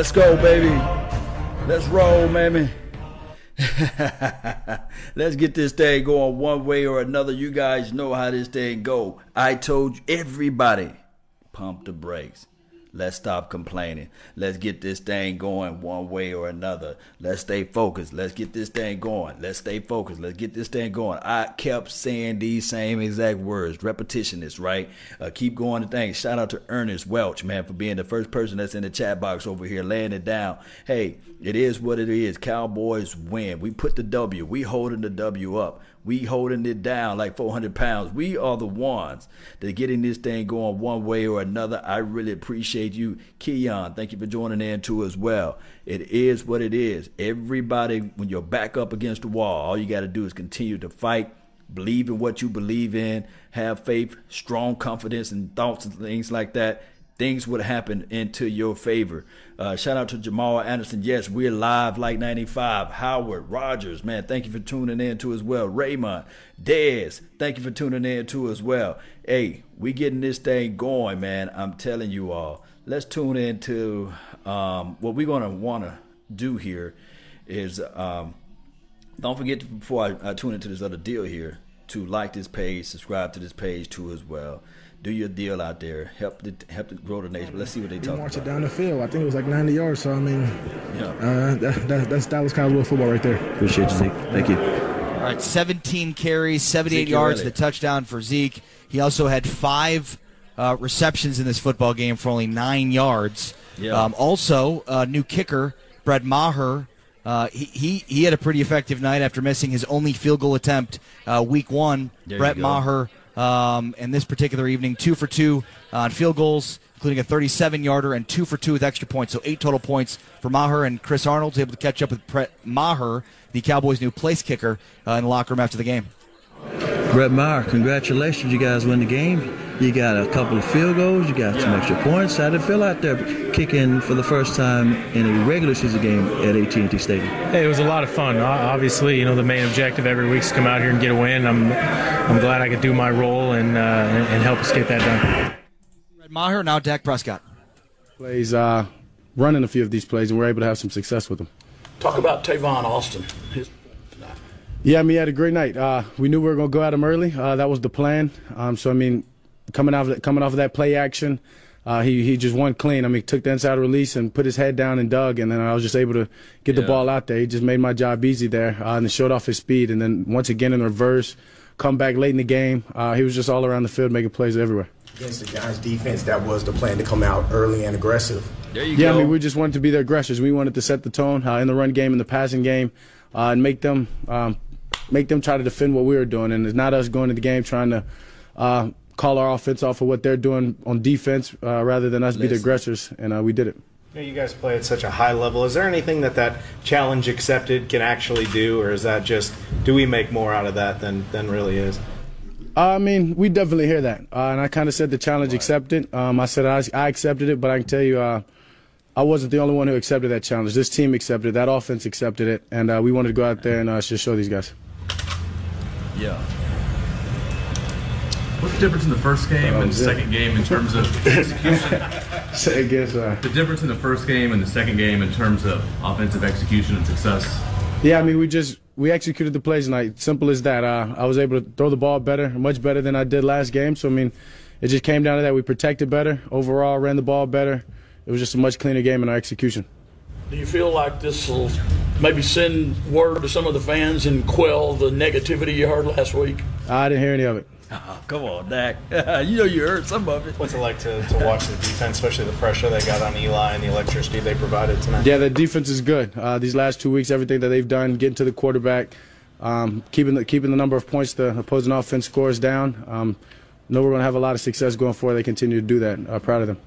Let's go, baby. Let's roll, baby. Let's get this thing going one way or another. You guys know how this thing go. I told everybody, pump the brakes. Let's stop complaining. Let's get this thing going one way or another. Let's stay focused. Let's get this thing going. Let's stay focused. Let's get this thing going. I kept saying these same exact words. Repetition is right. Uh, keep going to things. Shout out to Ernest Welch, man, for being the first person that's in the chat box over here, laying it down. Hey, it is what it is. Cowboys win. We put the W. We holding the W up. We holding it down like 400 pounds. We are the ones that getting this thing going one way or another. I really appreciate you, Keon. Thank you for joining in too as well. It is what it is. Everybody, when you're back up against the wall, all you got to do is continue to fight. Believe in what you believe in. Have faith, strong confidence, and thoughts and things like that things would happen into your favor. Uh, shout out to Jamal Anderson. Yes, we're live like 95. Howard Rogers, man, thank you for tuning in too as well. Raymond, Dez, thank you for tuning in too as well. Hey, we getting this thing going, man. I'm telling you all. Let's tune into um, what we're want to do here is um, don't forget to, before I, I tune into this other deal here to like this page, subscribe to this page too as well. Do your deal out there. Help the help to grow the nation. But let's see what they We talk marched about. it down the field. I think it was like 90 yards. So I mean, Yeah. uh, that, that, that's Dallas Cowboy football right there. Appreciate you, Zeke. Thank you. All right, 17 carries, 78 Zeke yards, Elliott. the touchdown for Zeke. He also had five uh, receptions in this football game for only nine yards. Yeah. Um, also, uh, new kicker Brett Maher. Uh, he, he he had a pretty effective night after missing his only field goal attempt uh, week one. There you Brett. Maher, um, and this particular evening, two for two on field goals, including a 37 yarder and two for two with extra points. So eight total points for Maher and Chris Arnold's able to catch up with Brett Maher, the Cowboys' new place kicker, uh, in the locker room after the game. Brett Maher, congratulations. You guys win the game. You got a couple of field goals. You got some extra points. How did it feel out there kicking for the first time in a regular season game at AT&T Stadium? Hey, it was a lot of fun. Obviously, you know the main objective every week is to come out here and get a win. I'm, I'm glad I could do my role and uh, and and help us get that done. Brett Maher, now Dak Prescott. Plays, uh, running a few of these plays, and we're able to have some success with them. Talk about Tavon Austin. His, Yeah, I mean, he had a great night. Uh, we knew we were going to go at him early. Uh, that was the plan. Um, so I mean, coming off that, coming off of that play action, uh, he he just won clean. I mean, took the inside release and put his head down and dug, and then I was just able to get the ball out there. He just made my job easy there, uh, and then showed off his speed. And then once again in reverse, come back late in the game. Uh, he was just all around the field making plays everywhere. against the Giants defense, that was the plan to come out early and aggressive. There you Yeah, go. I mean, we just wanted to be the aggressors. We wanted to set the tone uh, in the run game, in the passing game, uh, and make them um, make them try to defend what we were doing. And it's not us going to the game trying to uh, call our offense off of what they're doing on defense, uh, rather than us be the aggressors. And uh, we did it. You, know, you guys play at such a high level. Is there anything that that challenge accepted can actually do, or is that just do we make more out of that than than really is? Uh, I mean, we definitely hear that, uh, and I kind of said the challenge accepted. Um, I said I, I accepted it, but I can tell you, uh, I wasn't the only one who accepted that challenge. This team accepted it, that offense accepted it, and uh, we wanted to go out there and uh, just show these guys. yeah. What's the difference in the first game and the was second game in terms of execution? Say again, sorry. the difference in the first game and the second game in terms of offensive execution and success? Yeah, I mean, we just we executed the plays tonight. Simple as that. Uh, I was able to throw the ball better, much better than I did last game. So I mean, it just came down to that. We protected better overall, ran the ball better. It was just a much cleaner game in our execution. do you feel like this will maybe send word to some of the fans and quell the negativity you heard last week? I didn't hear any of it. Oh, come on, Dak. you know you heard some of it. What's it like to, to watch the defense, especially the pressure they got on Eli and the electricity they provided tonight? Yeah, the defense is good. Uh, these last two weeks, everything that they've done, getting to the quarterback, um, keeping the keeping the number of points the opposing offense scores down. Um, know we're going to have a lot of success going forward. They continue to do that. Uh, proud of them.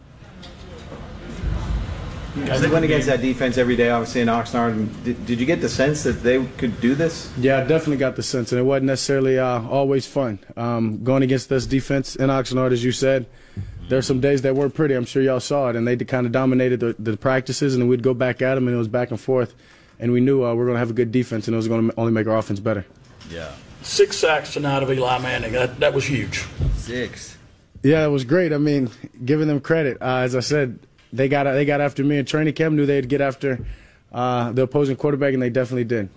As they went against that defense every day, obviously in Oxnard, did, did you get the sense that they could do this? Yeah, I definitely got the sense, and it wasn't necessarily uh, always fun. Um, going against this defense in Oxnard, as you said, there there's some days that weren't pretty. I'm sure y'all saw it, and they kind of dominated the, the practices, and we'd go back at them, and it was back and forth. And we knew uh, we were going to have a good defense, and it was going to only make our offense better. Yeah. Six sacks tonight of Eli Manning. That, that was huge. Six. Yeah, it was great. I mean, giving them credit. Uh, as I said, they got they got after me in training camp. Knew they'd get after uh, the opposing quarterback, and they definitely did.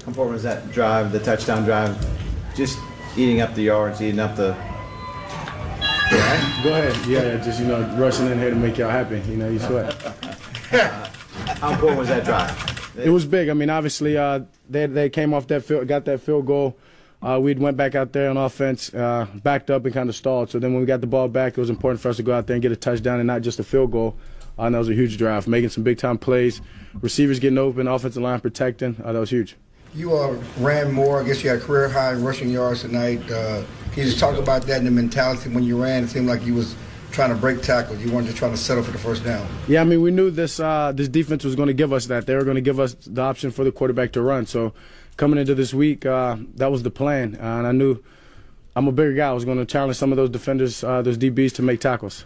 How important was that drive, the touchdown drive? Just eating up the yards, eating up the. Yeah, go ahead. Yeah, yeah, just you know, rushing in here to make y'all happy. You know, you sweat. How important was that drive? It was big. I mean, obviously, uh, they they came off that field, got that field goal. Uh, we went back out there on offense, uh, backed up and kind of stalled. So then when we got the ball back, it was important for us to go out there and get a touchdown and not just a field goal. Uh, and that was a huge drive, making some big time plays, receivers getting open, offensive line protecting. Uh, that was huge. You uh, ran more. I guess you had career high rushing yards tonight. Uh, can you just talk about that and the mentality when you ran? It seemed like you was trying to break tackles. You weren't just trying to settle for the first down. Yeah, I mean, we knew this uh, this defense was going to give us that. They were going to give us the option for the quarterback to run. So coming into this week, uh, that was the plan. Uh, and I knew I'm a bigger guy. I was going to challenge some of those defenders, uh, those DBs, to make tackles.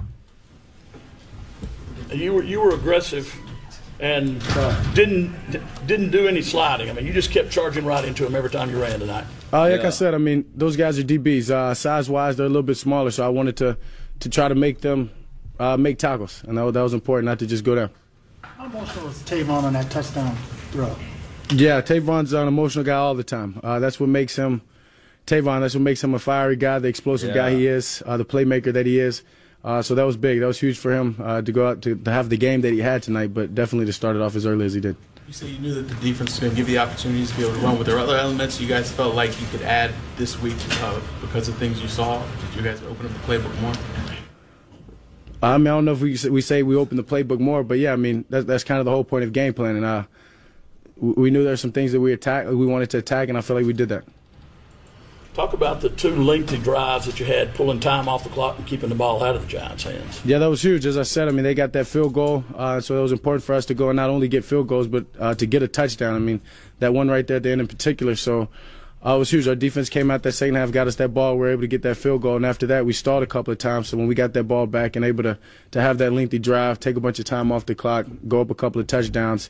You were you were aggressive and didn't didn't do any sliding. I mean, you just kept charging right into them every time you ran tonight. Uh, like I said, I mean, those guys are DBs. Uh, size wise, they're a little bit smaller, so I wanted to to try to make them uh, make tackles, and that, that was important, not to just go down. How emotional was Tavon on that touchdown throw? Yeah, Tavon's an emotional guy all the time. Uh, that's what makes him Tavon. That's what makes him a fiery guy, the explosive Yeah. guy he is, uh, the playmaker that he is. Uh, so that was big. That was huge for him uh, to go out to, to have the game that he had tonight, but definitely to start it off as early as he did. You say you knew that the defense was going to give you the opportunities to be able to run. with there other elements you guys felt like you could add this week uh, because of things you saw? Did you guys open up the playbook more? I mean, I don't know if we say- we say we open the playbook more, but yeah, I mean that's that's kind of the whole point of game planning. Uh, we knew there were some things that we attack, we wanted to attack, and I feel like we did that. Talk about the two lengthy drives that you had, pulling time off the clock and keeping the ball out of the Giants' hands. Yeah, that was huge. As I said, I mean, they got that field goal, uh, so it was important for us to go and not only get field goals, but uh, to get a touchdown. I mean, that one right there at the end in particular. So uh, it was huge. Our defense came out that second half, got us that ball. We were able to get that field goal, and after that, we stalled a couple of times. So when we got that ball back and able to to have that lengthy drive, take a bunch of time off the clock, go up a couple of touchdowns,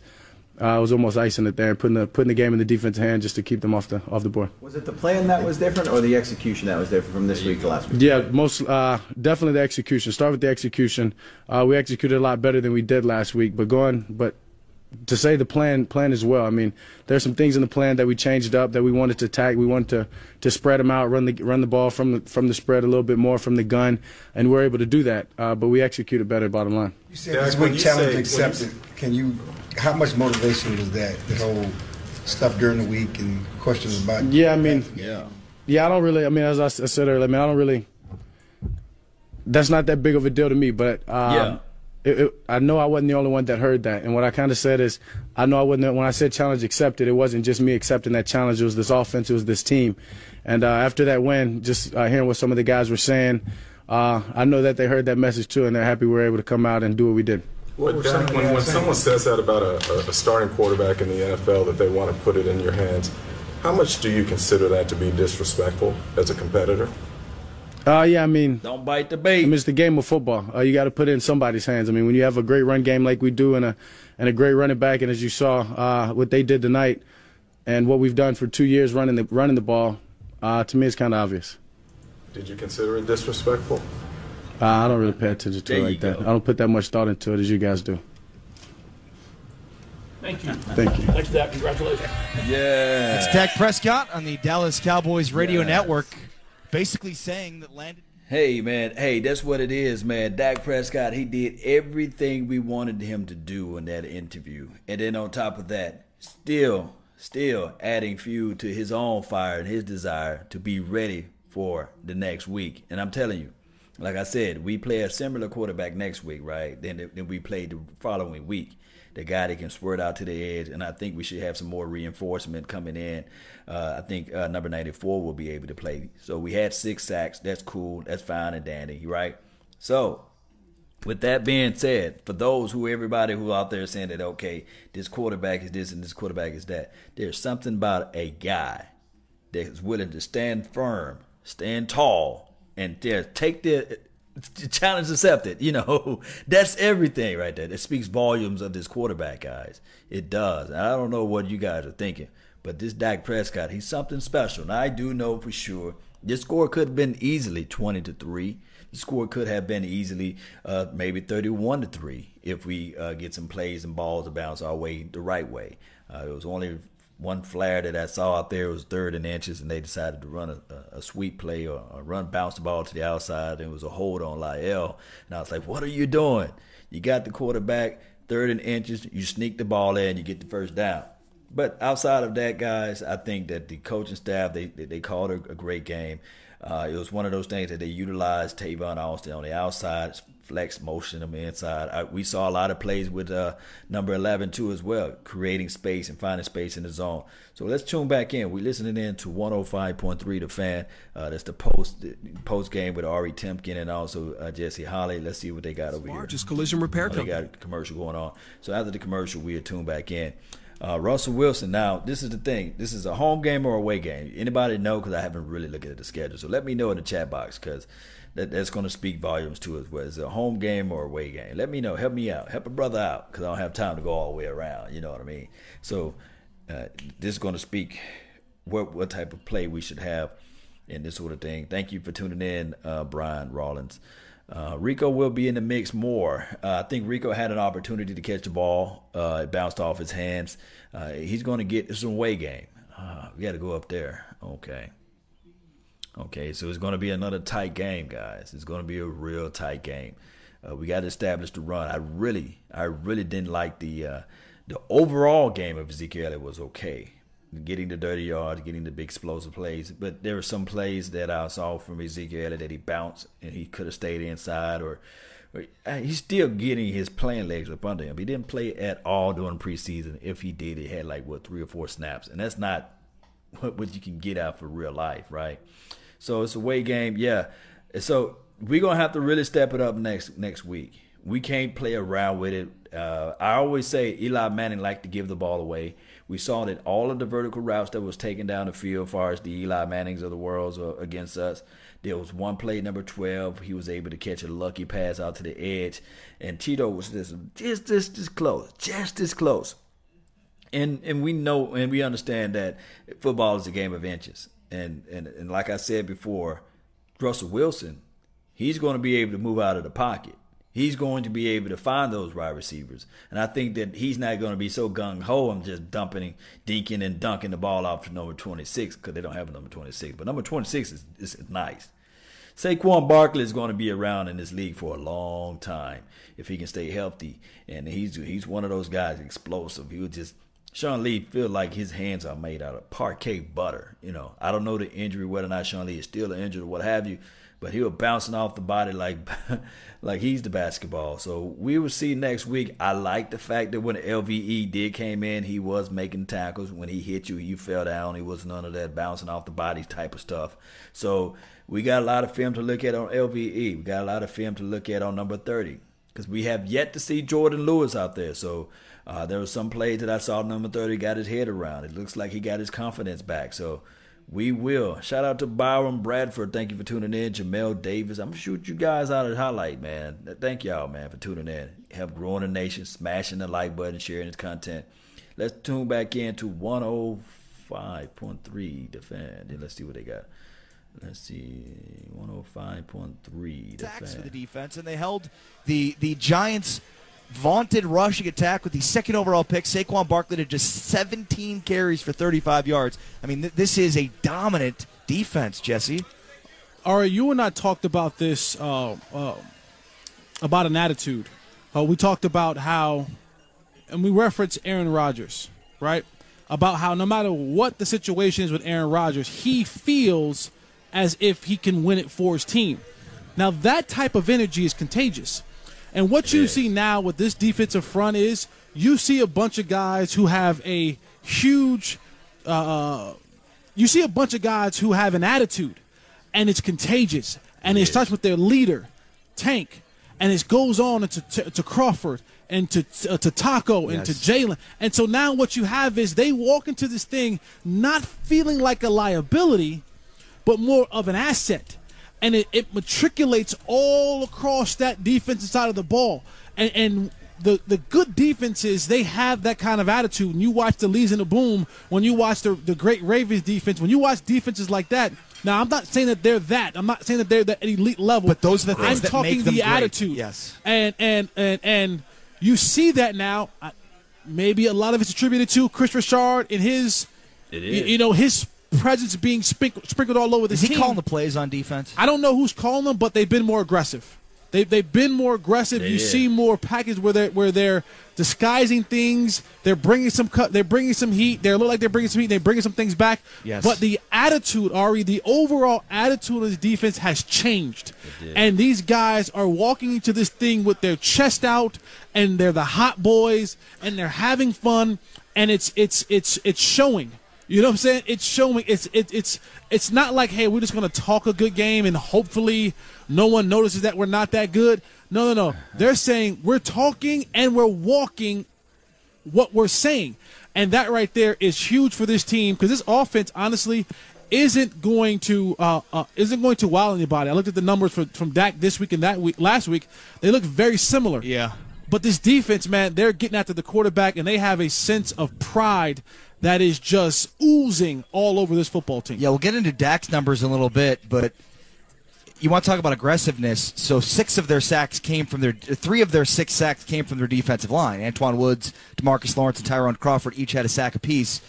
uh, it was almost icing it there and putting the putting the game in the defense's hand just to keep them off the off the board. Was it the plan that was different or the execution that was different from this week to last week? Yeah, most uh, definitely the execution. Start with the execution. Uh, we executed a lot better than we did last week. But going, but to say the plan plan as well. I mean, there's some things in the plan that we changed up that we wanted to attack. We wanted to to spread them out, run the run the ball from the from the spread a little bit more from the gun, and we're able to do that. Uh, but we executed better. Bottom line. You said this week challenge accepted. Can you? How much motivation was that? The whole stuff during the week and questions about. Yeah, I mean, Yeah. Yeah, I don't really. I mean, as I said earlier, I mean, I don't really. That's not that big of a deal to me, but um, Yeah. It, it, I know I wasn't the only one that heard that. And what I kind of said is, I know I wasn't. When I said challenge accepted, it wasn't just me accepting that challenge. It was this offense. It was this team. And uh, after that win, just uh, hearing what some of the guys were saying, uh, I know that they heard that message too, and they're happy we were able to come out and do what we did. But Dak, when, when someone says that about a, a, a starting quarterback in the NFL, that they want to put it in your hands, how much do you consider that to be disrespectful as a competitor? Uh, yeah, I mean, Don't bite the bait. I mean, it's the game of football. Uh, you got to put it in somebody's hands. I mean, when you have a great run game like we do, and a and a great running back, and as you saw uh, what they did tonight, and what we've done for two years running the running the ball, uh, to me, it's kind of obvious. Did you consider it disrespectful? Uh, I don't really pay attention to There it like that. go. I don't put that much thought into it as you guys do. Thank you. Thank you. Thanks, Dak. Congratulations. Yeah. It's Dak Prescott on the Dallas Cowboys radio network, basically saying that Landon. Hey man, hey, that's what it is, man. Dak Prescott, he did everything we wanted him to do in that interview. And then on top of that, still, still adding fuel to his own fire and his desire to be ready for the next week. And I'm telling you, like I said, we play a similar quarterback next week, right? Then then we play the following week. The guy that can squirt out to the edge, and I think we should have some more reinforcement coming in. Uh, I think uh, number 94 will be able to play. So we had six sacks. That's cool. That's fine and dandy, right? So with that being said, for those who everybody who out there saying that okay, this quarterback is this and this quarterback is that, there's something about a guy that is willing to stand firm, stand tall, and take the challenge accepted. You know, that's everything right there. It speaks volumes of this quarterback, guys. It does. I don't know what you guys are thinking, but this Dak Prescott, he's something special. And I do know for sure this score could have been easily 20 to 3 the score could have been easily uh, maybe 31 to 3 if we uh, get some plays and balls to bounce our way the right way. Uh, it was only one flare that I saw out there was third and inches, and they decided to run a, a sweep play or, run bounce the ball to the outside, and it was a hold on Lyle. And I was like, "What are you doing? You got the quarterback third and inches, you sneak the ball in, you get the first down." But outside of that, guys, I think that the coaching staff they they, they called a, a great game. Uh, it was one of those things that they utilized Tavon Austin on the outside, flex motion on the inside. I, we saw a lot of plays with uh, number 11 too as well, creating space and finding space in the zone. So let's tune back in. We're listening in to 105.3 The Fan. Uh, that's the post post game with Ari Temkin and also uh, Jesse Holley. Let's see what they got over Largest here. Largest collision repair oh, company. They got a commercial going on. So after the commercial, we'll tune back in. Uh, Russell Wilson. Now, this is the thing. This is a home game or away game. Anybody know? Because I haven't really looked at the schedule. So let me know in the chat box because that, that's going to speak volumes to us. Whether it's a home game or away game. Let me know. Help me out. Help a brother out because I don't have time to go all the way around. You know what I mean? So uh, this is going to speak what what type of play we should have and this sort of thing. Thank you for tuning in, uh, Brian Rollins. Uh, Rico will be in the mix more. Uh, I think Rico had an opportunity to catch the ball. Uh, it bounced off his hands. Uh, he's going to get some away game. Uh, we got to go up there. Okay. Okay, so it's going to be another tight game, guys. It's going to be a real tight game. Uh, we got to establish the run. I really, I really didn't like the the overall game of Ezekiel Elliott was okay getting the dirty yards, getting the big explosive plays. But there were some plays that I saw from Ezekiel that he bounced and he could have stayed inside or, or uh, he's still getting his playing legs up under him. He didn't play at all during preseason. If he did, he had like what three or four snaps, and that's not what, what you can get out for real life, right? So it's a way game, yeah. So we're gonna have to really step it up next next week. We can't play around with it. Uh, I always say Eli Manning liked to give the ball away. We saw that all of the vertical routes that was taken down the field, as far as the Eli Mannings of the world uh, against us, there was one play, number 12. He was able to catch a lucky pass out to the edge. And Tito was just, just, just, just close, just as close. And and we know and we understand that football is a game of inches. And, and, and like I said before, Russell Wilson, he's going to be able to move out of the pocket. He's going to be able to find those wide receivers. And I think that he's not going to be so gung ho and just dumping, dinking, and dunking the ball off to number 26 because they don't have a number 26. But number 26 is, is nice. Saquon Barkley is going to be around in this league for a long time if he can stay healthy. And he's he's one of those guys, explosive. He would just Sean Lee feel like his hands are made out of Parkay butter. You know, I don't know the injury, whether or not Sean Lee is still injured or what have you but he was bouncing off the body like like he's the basketball. So we will see next week. I like the fact that when LVE did came in, he was making tackles. When he hit you, you fell down. He was none of that bouncing off the body type of stuff. So we got a lot of film to look at on LVE. We got a lot of film to look at on number 30 because we have yet to see Jourdan Lewis out there. So uh, there was some plays that I saw number 30 got his head around. It looks like he got his confidence back. So we will. Shout out to Byron Bradford. Thank you for tuning in. Jamel Davis. I'm gonna shoot you guys out a highlight, man. Thank y'all, man, for tuning in. Help growing the nation, smashing the like button, sharing this content. Let's tune back in to 105.3 The Fan. And let's see what they got. Let's see, 105.3 The Fan. for the defense, and they held the the Giants vaunted rushing attack with the second overall pick. Saquon Barkley to just 17 carries for 35 yards. I mean, th- this is a dominant defense, Jesse. All right, you and I talked about this uh, uh, about an attitude. Uh, we talked about how, and we referenced Aaron Rodgers, right? About how no matter what the situation is with Aaron Rodgers, he feels as if he can win it for his team. Now that type of energy is contagious. And what you see now with this defensive front is you see a bunch of guys who have a huge uh, you see a bunch of guys who have an attitude and it's contagious and it starts with their leader tank and it goes on to, to, to crawford and to uh, to taco and to jalen. And so now what you have is they walk into this thing not feeling like a liability but more of an asset and it, it matriculates all across that defensive side of the ball and and the, the good defenses they have that kind of attitude. And you watch the Lees and the Boom, when you watch the the great Ravens defense, when you watch defenses like that. Now I'm not saying that they're that. I'm not saying that they're that elite level. But those are the things that I'm that talking make them the great. attitude. Yes. And and and and you see that now. Maybe a lot of it's attributed to Kris Richard and his, It you, you know, his presence being sprinkled, sprinkled all over the team. Is he team. calling the plays on defense? I don't know who's calling them, but they've been more aggressive. They've, they've been more aggressive. You Yeah. see more package where they are where they're disguising things. They're bringing some cut. They're bringing some heat. They look like they're bringing some heat. They're bringing some things back. Yes. But the attitude, Ari, the overall attitude of this defense has changed, and these guys are walking into this thing with their chest out, and they're the hot boys, and they're having fun, and it's it's it's it's showing. You know what I'm saying? It's showing. It's it, it's it's not like hey, we're just gonna talk a good game and hopefully no one notices that we're not that good. No, no, no. They're saying we're talking and we're walking what we're saying, and that right there is huge for this team because this offense, honestly, isn't going to uh, uh, isn't going to wow anybody. I looked at the numbers for, from Dak this week and that week last week. They look very similar. Yeah. But this defense, man, they're getting after the quarterback, and they have a sense of pride that is just oozing all over this football team. Yeah, we'll get into Dak's numbers in a little bit, but you want to talk about aggressiveness. So six of their sacks came from their three of their six sacks came from their defensive line. Antwaun Woods, Demarcus Lawrence, and Tyrone Crawford each had a sack apiece.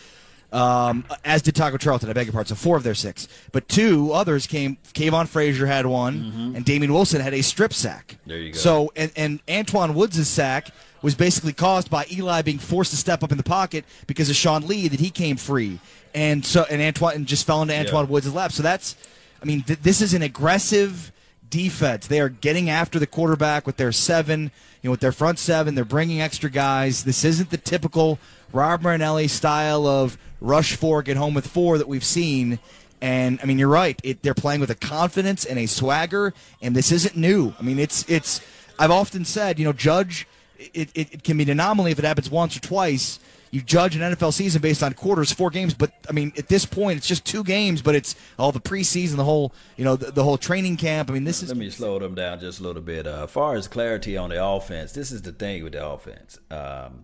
Um, as did Taco Charlton, I beg your pardon. So four of their six, but two others came. Kavon Frazier had one, and Damien Wilson had a strip sack. There you go. So and, and Antwaun Woods' sack was basically caused by Eli being forced to step up in the pocket because of Sean Lee that he came free, and so and Antwaun and just fell into Antwaun Yeah. Woods' lap. So that's, I mean, th- this is an aggressive defense. They are getting after the quarterback with their seven, you know, with their front seven. They're bringing extra guys. This isn't the typical Rod Marinelli style of rush four, get home with four that we've seen. And I mean, you're right. It, they're playing with a confidence and a swagger, and this isn't new. I mean, it's it's. I've often said, you know, judge. It, it, it can be an anomaly if it happens once or twice. You judge an NFL season based on quarters, four games, but I mean, at this point, it's just two games. But it's all the preseason, the whole, you know, the, the whole training camp. I mean, this is Let me slow them down just a little bit. Uh, as far as clarity on the offense, this is the thing with the offense. Um,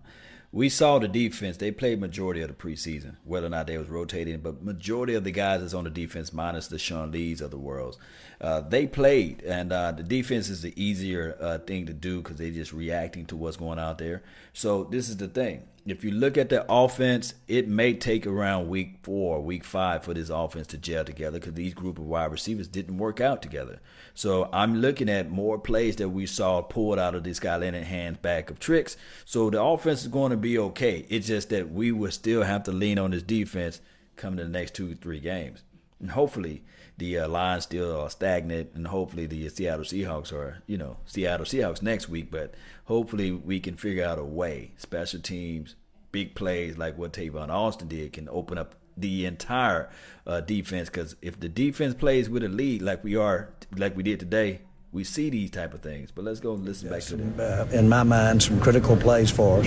we saw the defense; they played majority of the preseason, whether or not they was rotating. But majority of the guys that's on the defense, minus the Sean Lees of the world, uh, they played, and uh, the defense is the easier uh, thing to do because they're just reacting to what's going out there. So this is the thing: if you look at the offense, it may take around week four, week five for this offense to gel together because these group of wide receivers didn't work out together. So I'm looking at more plays that we saw pulled out of this guy Linehan's back of tricks. So the offense is going to be okay. It's just that we will still have to lean on this defense coming to the next two, three games. And hopefully the uh, Lions still are stagnant, and hopefully the Seattle Seahawks are, you know, Seattle Seahawks next week. But hopefully we can figure out a way. Special teams, big plays like what Tavon Austin did can open up the entire uh, defense. Because if the defense plays with a lead like we are, like we did today, we see these type of things. But let's go and listen back to them. uh, in my mind, some critical plays for us.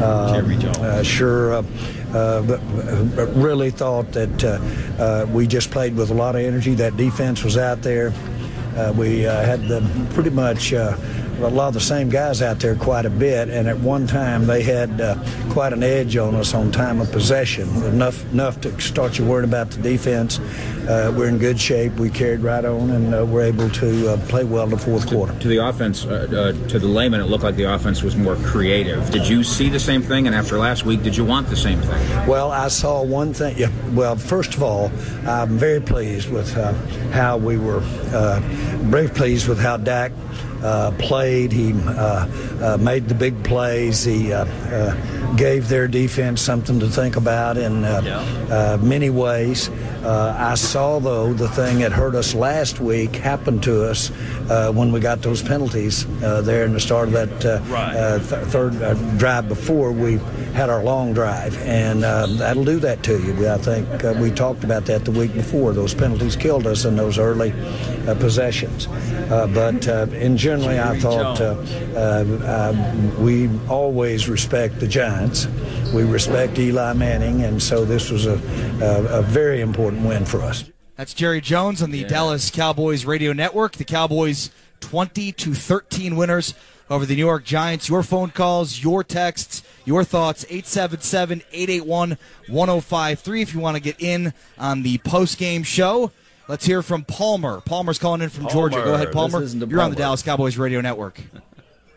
Uh, Jerry Jones. Uh, sure, uh, uh, but, but really thought that uh, uh, we just played with a lot of energy. That defense was out there. Uh, we uh, had the, pretty much uh, a lot of the same guys out there quite a bit, and at one time they had uh, quite an edge on us on time of possession, enough enough to start you worrying about the defense. Uh, we're in good shape. We carried right on, and uh, we're able to uh, play well in the fourth quarter. To the offense, uh, uh, to the layman, it looked like the offense was more creative. Did you see the same thing? And after last week, did you want the same thing? Well, I saw one thing. Yeah, well, first of all, I'm very pleased with uh, how we were, uh, very pleased with how Dak uh, played. He uh, uh, made the big plays. He uh, uh, gave their defense something to think about in uh, uh, many ways. Uh, I saw, though, the thing that hurt us last week happen to us uh, when we got those penalties uh, there in the start of that uh, uh, th- third uh, drive before we had our long drive. And uh, that'll do that to you. I think uh, we talked about that the week before. Those penalties killed us in those early uh, possessions. Uh, but uh, in generally, I thought uh, uh, uh, we always respect the Giants. We respect Eli Manning, and so this was a, a, a very important win for us. That's Jerry Jones on the Dallas Cowboys radio network. The Cowboys 20 to 13 winners over the New York Giants. Your phone calls, your texts, your thoughts 877-881-1053 if you want to get in on the post-game show. Let's hear from Palmer. Palmer's calling in from Georgia. Go ahead, Palmer. Palmer. This isn't the You're on the Dallas Cowboys radio network.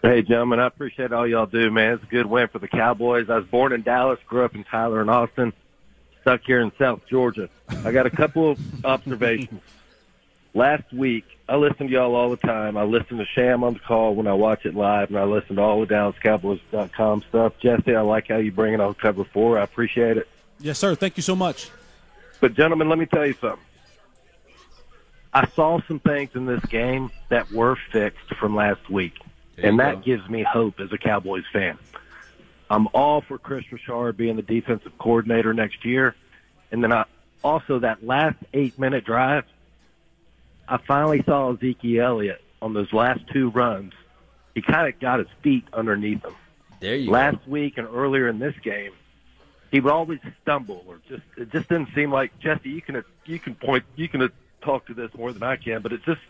Hey, gentlemen, I appreciate all y'all do, man. It's a good win for the Cowboys. I was born in Dallas, grew up in Tyler and Austin, stuck here in South Georgia. I got a couple of observations. Last week, I listen to y'all all the time. I listen to Sham on the call when I watch it live, and I listen to all the DallasCowboys.com stuff. Jesse, I like how you bring it on cover four. I appreciate it. Yes, sir. Thank you so much. But, gentlemen, let me tell you something. I saw some things in this game that were fixed from last week, There and that go. gives me hope as a Cowboys fan. I'm all for Kris Richard being the defensive coordinator next year, and then I also that last eight minute drive. I finally saw Ezekiel Elliott on those last two runs. He kind of got his feet underneath him. There you Last week and earlier in this game, he would always stumble or just it just didn't seem like Jesse. You can you can point you can talk to this more than I can, but it just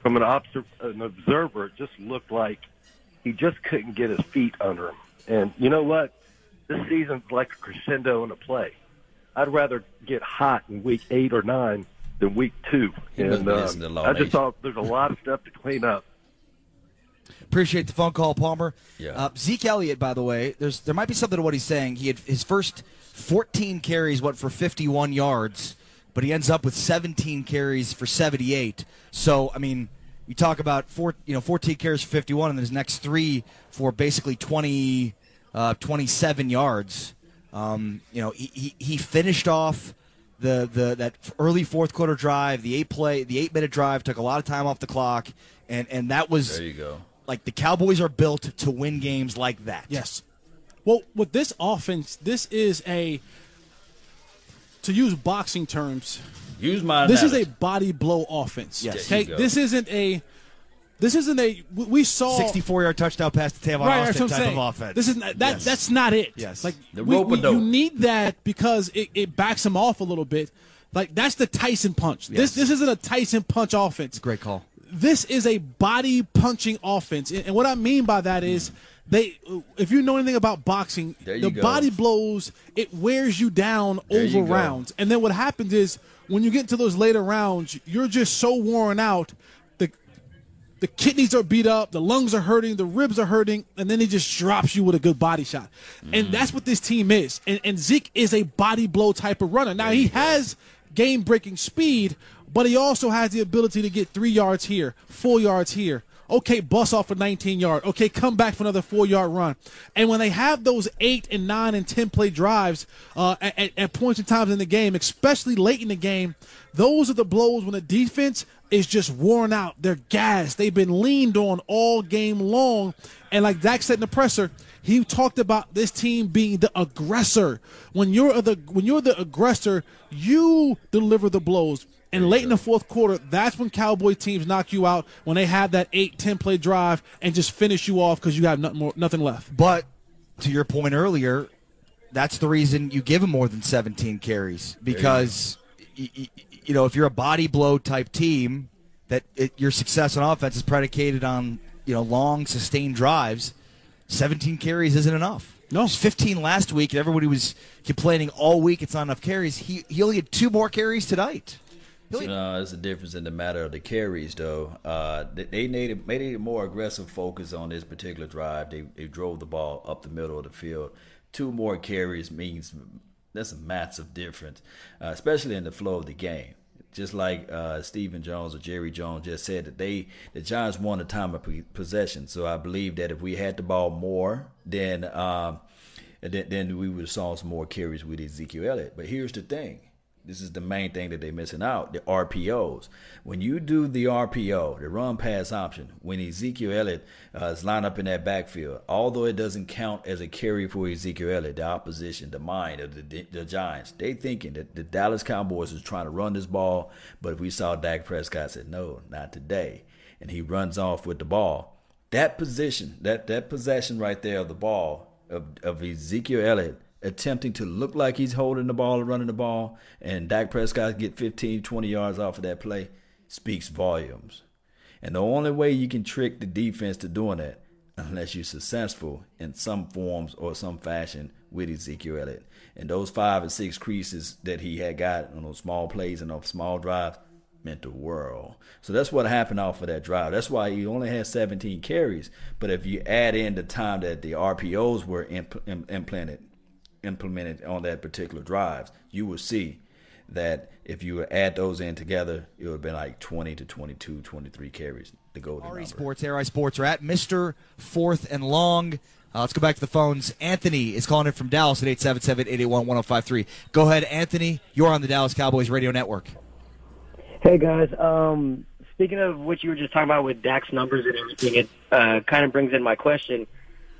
from an, obser- an observer, it just looked like he just couldn't get his feet under him. And you know what? This season's like a crescendo in a play. I'd rather get hot in week eight or nine than week two. He must and be uh, listening to Law I just Nation. thought there's a lot of stuff to clean up. Appreciate the phone call, Palmer. Yeah. Uh, Zeke Elliott, by the way, there's there might be something to what he's saying. He had his first 14 carries, went for 51 yards, but he ends up with 17 carries for 78. So, I mean, you talk about four, you know, 14 carries for 51, and then his next three for basically 20, uh, 27 yards. Um, you know, he, he, he finished off the, the that early fourth quarter drive, the eight play, the eight minute drive took a lot of time off the clock, and and that was There you go. like the Cowboys are built to win games like that. Yes. Well, with this offense, this is a to use boxing terms. Use my This is a body blow offense. Yes. Okay. This isn't a. This isn't a. we- We saw 64 yard touchdown pass to Tavon right, Austin type saying. of offense. This is not, that. Yes. That's not it. Yes. Like The we, we- rope-a-dope. you need that because it, it backs him off a little bit. Like that's the Tyson punch. Yes. This this isn't a Tyson punch offense. Great call. This is a body punching offense, and and what I mean by that is they. If you know anything about boxing, the go. body blows it wears you down There over you rounds, and then what happens is when you get into those later rounds, you're just so worn out. The the kidneys are beat up, the lungs are hurting, the ribs are hurting, and then he just drops you with a good body shot. Mm. And that's what this team is. And, and Zeke is a body blow type of runner. Now, he has game breaking speed, but he also has the ability to get three yards here, four yards here. Okay, bust off a 19 yard. Okay, come back for another four yard run. And when they have those eight and nine and 10 play drives uh, at, at- points in times in the game, especially late in the game, those are the blows when the defense is just worn out. They're gassed. They've been leaned on all game long. And like Dak said in the presser, he talked about this team being the aggressor. When you're the when you're the aggressor, you deliver the blows. And late in the fourth quarter, that's when Cowboy teams knock you out when they have that 8 10 play drive and just finish you off because you have nothing, more, nothing left. But to your point earlier, that's the reason you give him more than 17 carries because y- y- you know if you're a body blow type team that it, your success on offense is predicated on you know long sustained drives. 17 carries isn't enough. No, 15 last week, and everybody was complaining all week it's not enough carries. He he only had two more carries tonight. No, it's a difference in the matter of the carries, though. Uh, they, they needed made a more aggressive focus on this particular drive. They they drove the ball up the middle of the field. Two more carries means that's a massive difference, uh, especially in the flow of the game. just like uh, Stephen Jones or Jerry Jones just said that they the Giants won the time of possession. So I believe that if we had the ball more, then um, then, then we would have saw some more carries with Ezekiel Elliott. But here's the thing: this is the main thing that they're missing out the RPOs. When you do the RPO, the run pass option, when Ezekiel Elliott uh, is lined up in that backfield, although it doesn't count as a carry for Ezekiel Elliott, the opposition, the mind of the, the Giants, they thinking that the Dallas Cowboys is trying to run this ball. But if we saw Dak Prescott said, no, not today. And he runs off with the ball. That position, that, that possession right there of the ball of, of Ezekiel Elliott attempting to look like he's holding the ball or running the ball, and Dak Prescott get 15, 20 yards off of that play, speaks volumes. And the only way you can trick the defense to doing that, unless you're successful in some forms or some fashion with Ezekiel Elliott. And those five and six creases that he had got on those small plays and those small drives meant the world. So that's what happened off of that drive. That's why he only had 17 carries. But if you add in the time that the RPOs were imp- implemented implemented on that particular drives, you will see that if you add those in together, it would have been like 20 to 22, 23 carries to go. RE Sports, ARI Sports are at Mr. Fourth and Long. Uh, let's go back to the phones. Anthony is calling in from Dallas at 877-881-1053. Go ahead, Anthony. You're on the Dallas Cowboys Radio Network. Hey, guys. Um, speaking of what you were just talking about with Dak's numbers and everything, it uh, kind of brings in my question.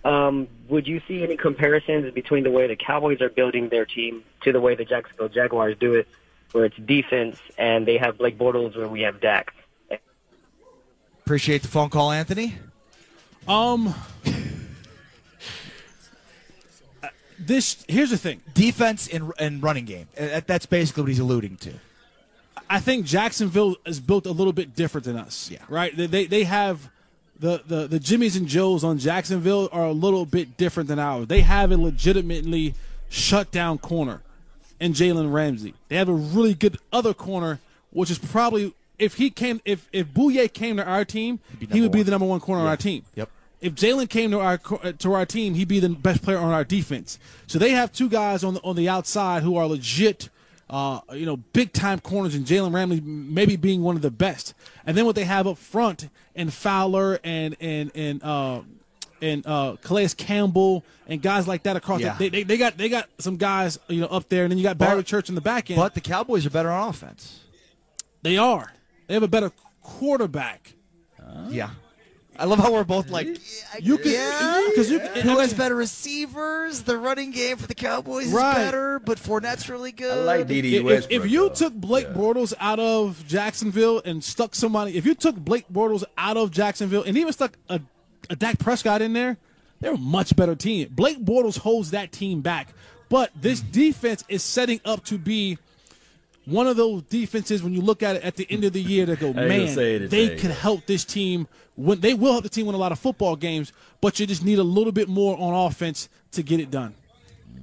Um, would you see any comparisons between the way the Cowboys are building their team to the way the Jacksonville Jaguars do it, where it's defense and they have Blake Bortles, where we have Dak? Appreciate the phone call, Anthony. Um, this here's the thing: defense and, and running game. Uh, that's basically what he's alluding to. I think Jacksonville is built a little bit different than us. Yeah. Right. They they, they have the, the, the Jimmys and Joes on Jacksonville are a little bit different than ours. They have a legitimately shut down corner in Jalen Ramsey. They have a really good other corner, which is probably if he came if if Bouye came to our team, he would be the number one corner yeah. on our team. Yep. If Jalen came to our to our team, he'd be the best player on our defense. So they have two guys on the on the outside who are legit uh, you know, big time corners and Jalen Ramsey maybe being one of the best. And then what they have up front and Fowler and and and uh, and uh, Calais Campbell and guys like that across. Yeah. The, they, they got they got some guys you know up there, and then you got Barry but, Church in the back end. But the Cowboys are better on offense. They are. They have a better quarterback. Uh, yeah. I love how we're both like, yeah, you can, because yeah. you who has better receivers? The running game for the Cowboys right. is better, but Fournette's really good. I like Dede If, if you though. took Blake yeah. Bortles out of Jacksonville and stuck somebody, if you took Blake Bortles out of Jacksonville and even stuck a, a Dak Prescott in there, they're a much better team. Blake Bortles holds that team back, but this defense is setting up to be one of those defenses when you look at it at the end of the year to go, man, they could help this team win. They will help the team win a lot of football games, but you just need a little bit more on offense to get it done.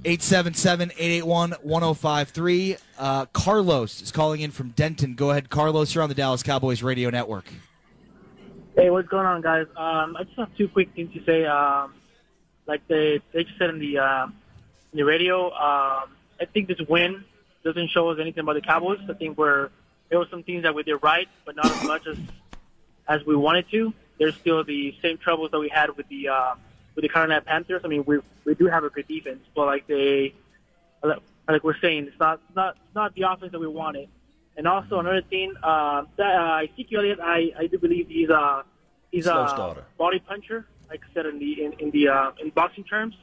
877-881-1053. Uh, Carlos is calling in from Denton. Go ahead, Carlos. You're on the Dallas Cowboys radio network. Hey, what's going on, guys? Um, I just have two quick things to say. Um, like they they just said in the uh, in the radio, um, I think this win doesn't show us anything about the Cowboys. I think we're there were some things that we did right, but not as much as as we wanted to. There's still the same troubles that we had with the uh, with the Carolina Panthers. I mean, we we do have a good defense, but like they like we're saying, it's not not it's not the offense that we wanted. And also another thing, uh, that, uh, Ezekiel Elliott, I, I do believe he's a he's Slow a starter. body puncher, like I said in the in, in the uh, in boxing terms.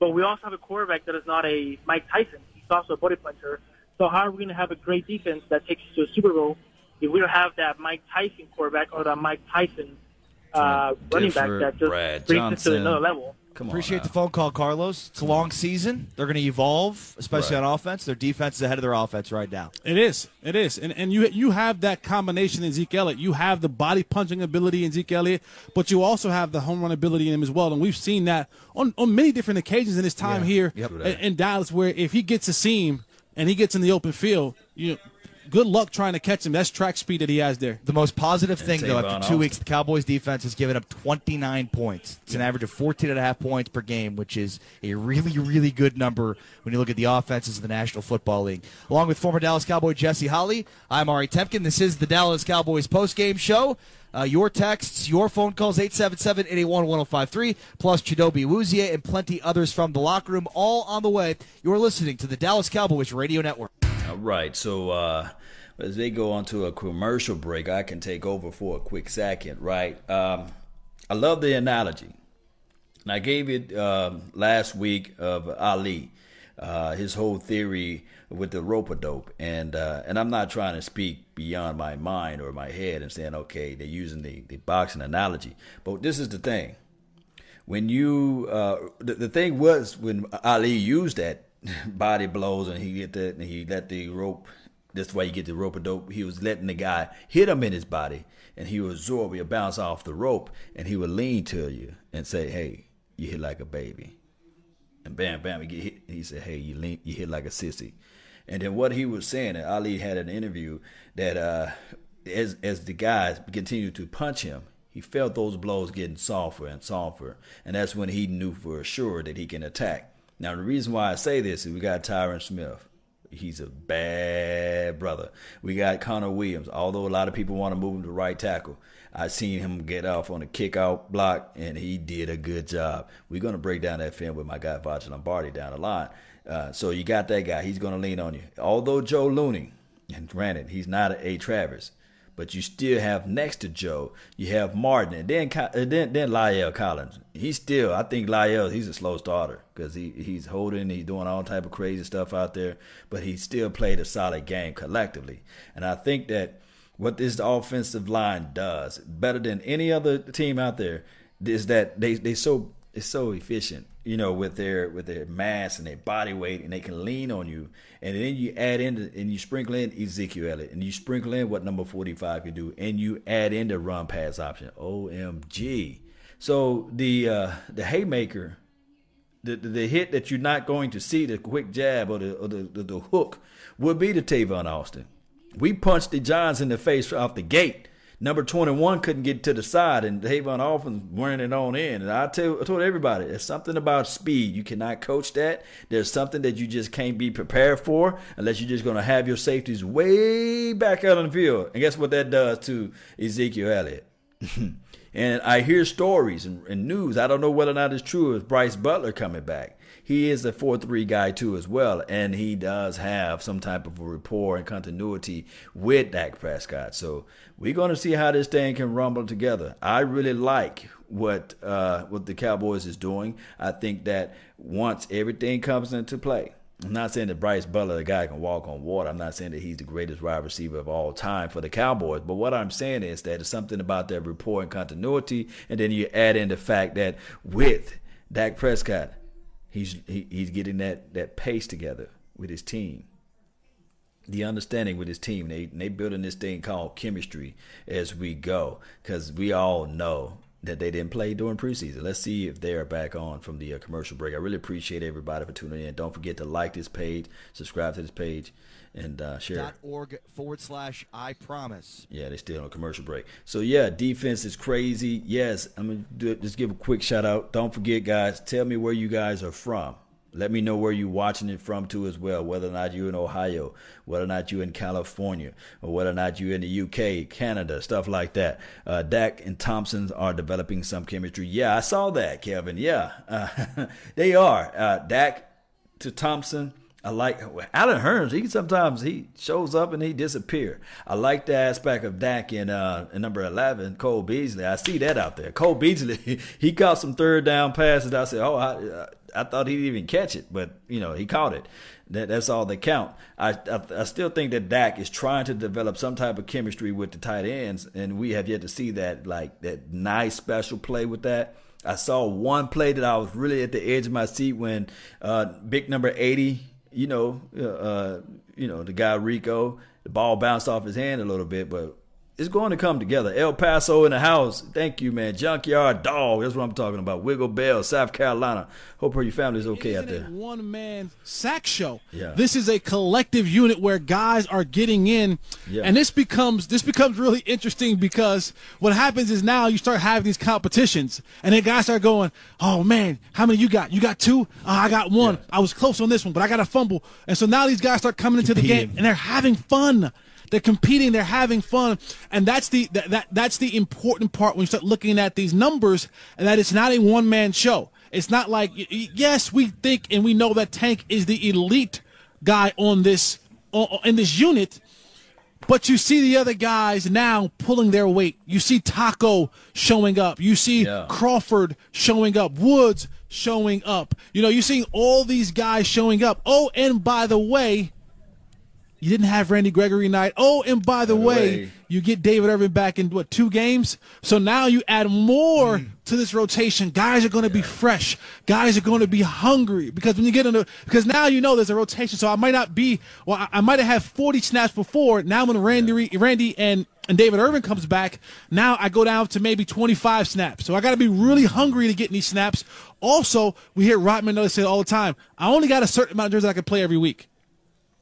But we also have a quarterback that is not a Mike Tyson. He's also a body puncher. So how are we going to have a great defense that takes us to a Super Bowl if we don't have that Mike Tyson quarterback or that Mike Tyson uh, running back that just Brad brings Johnson. us to another level? Come on Appreciate now. the phone call, Carlos. It's a long season. They're going to evolve, especially Right. on offense. Their defense is ahead of their offense right now. It is. It is. And and you you have that combination in Zeke Elliott. You have the body punching ability in Zeke Elliott, but you also have the home run ability in him as well. And we've seen that on, on many different occasions in his time Yeah. here Yep. in, in Dallas, where if he gets a seam and he gets in the open field, you know, good luck trying to catch him. That's track speed that he has there. The most positive thing, though, Tavon after two Austin. weeks, the Cowboys defense has given up 29 points. It's an average of 14 and a half points per game, which is a really, really good number when you look at the offenses of the National Football League. Along with former Dallas Cowboy Jesse Holley, I'm Ari Temkin. This is the Dallas Cowboys postgame show. Uh, your texts, your phone calls, 877-881-1053, plus Chidobe Awuzie and plenty others from the locker room, all on the way. You're listening to the Dallas Cowboys Radio Network. All right. So uh, as they go on to a commercial break, I can take over for a quick second, right? Um, I love the analogy. And I gave it um, last week of Ali, uh, his whole theory with the rope a dope, and uh, and I'm not trying to speak beyond my mind or my head and saying okay they're using the, the boxing analogy, but this is the thing. When you uh, the, the thing was when Ali used that body blows and he get that and he let the rope. That's why you get the rope a dope. He was letting the guy hit him in his body, and he would absorb, he'd bounce off the rope, and he would lean to you and say, "Hey, you hit like a baby," and bam, bam, he get hit. He said, "Hey, you lean, you hit like a sissy." And then what he was saying, Ali had an interview that uh, as as the guys continued to punch him, he felt those blows getting softer and softer, and that's when he knew for sure that he can attack. Now, the reason why I say this is we got Tyron Smith. He's a bad brother. We got Connor Williams. Although a lot of people want to move him to right tackle, I seen him get off on a kick out block, and he did a good job. We're gonna break down that film with my guy Vacha Lombardi down the line. Uh, so you got that guy. He's gonna lean on you. Although Joe Looney, and granted he's not a Travers, but you still have next to Joe, you have Martin, and then then then La'el Collins. He's still, I think Lyle, he's a slow starter because he he's holding, he's doing all type of crazy stuff out there, but he still played a solid game collectively, and I think that what this offensive line does better than any other team out there is that they they so it's so efficient, you know, with their with their mass and their body weight, and they can lean on you. And then you add in and you sprinkle in Ezekiel and you sprinkle in what number forty five can do, and you add in the run pass option. Omg! So the uh, the haymaker, the, the the hit that you're not going to see, the quick jab or the or the, the, the hook, would be the Tavon Austin. We punched the Johns in the face off the gate. Number 21 couldn't get to the side, and Tavon Austin wearing it on in. And I, tell, I told everybody, there's something about speed. You cannot coach that. There's something that you just can't be prepared for unless you're just going to have your safeties way back out on the field. And guess what that does to Ezekiel Elliott? and I hear stories and, and news. I don't know whether or not it's true. Is Brice Butler coming back? He is a 4 3 guy too, as well. And he does have some type of a rapport and continuity with Dak Prescott. So we're going to see how this thing can rumble together. I really like what uh, what the Cowboys is doing. I think that once everything comes into play, I'm not saying that Brice Butler, the guy, can walk on water. I'm not saying that he's the greatest wide receiver of all time for the Cowboys. But what I'm saying is that it's something about that rapport and continuity. And then you add in the fact that with Dak Prescott, he's he, he's getting that that pace together with his team. The understanding with his team, they they building this thing called chemistry as we go, because we all know that they didn't play during preseason. Let's see if they're back on from the uh, commercial break. I really appreciate everybody for tuning in. Don't forget to like this page, subscribe to this page, and uh, share. Dot org forward slash I promise. Yeah, they still on commercial break. So yeah, defense is crazy. Yes, I'm gonna do it. Just give a quick shout out. Don't forget, guys. Tell me where you guys are from. Let me know where you're watching it from too as well. Whether or not you're in Ohio, whether or not you're in California, or whether or not you're in the UK, Canada, stuff like that. Uh, Dak and Thompson are developing some chemistry. Yeah, I saw that, Kevin. Yeah, uh, they are. Uh, Dak to Thompson. I like Allen Hurns. He sometimes he shows up and he disappear. I like the aspect of Dak in, uh, in number eleven, Cole Beasley. I see that out there. Cole Beasley, he caught some third down passes. I said, oh, I, I thought he didn't even catch it, but you know he caught it. That, that's all that count. I, I I still think that Dak is trying to develop some type of chemistry with the tight ends, and we have yet to see that like that nice special play with that. I saw one play that I was really at the edge of my seat when uh, big number eighty you know, uh, you know, the guy Rico, the ball bounced off his hand a little bit, but it's going to come together. El Paso in the house. Thank you, man. Junkyard Dog. That's what I'm talking about. Wiggle Bell, South Carolina. Hope your family's okay out there. One man sack show. Yeah. This is a collective unit where guys are getting in, Yeah. and this becomes this becomes really interesting because what happens is now you start having these competitions, and then guys start going, "Oh man, how many you got? You got two? Oh, I got one. I was close on this one, but I got a fumble." And so now these guys start coming into the game, and they're having fun. They're competing. They're having fun, and that's the that, that that's the important part when you start looking at these numbers, and that it's not a one man show. It's not like yes, we think and we know that Tank is the elite guy on this in this unit, but you see the other guys now pulling their weight. You see Taco showing up. You see Crawford showing up. Woods showing up. You know, you're seeing all these guys showing up. Oh, and by the way, you didn't have Randy Gregory night. Oh, and by the way, way. you get David Irving back in what two games? So now you add more Hmm. to this rotation. Guys are going to be fresh. Guys are going to be hungry because when you get into because now you know there's a rotation. So I might not be well. I, I might have had 40 snaps before. Now when Randy Randy and and David Irving comes back, now I go down to maybe 25 snaps. So I got to be really hungry to get these snaps. Also, we hear Rod Marinelli say all the time, I only got a certain amount of jerseys I can play every week.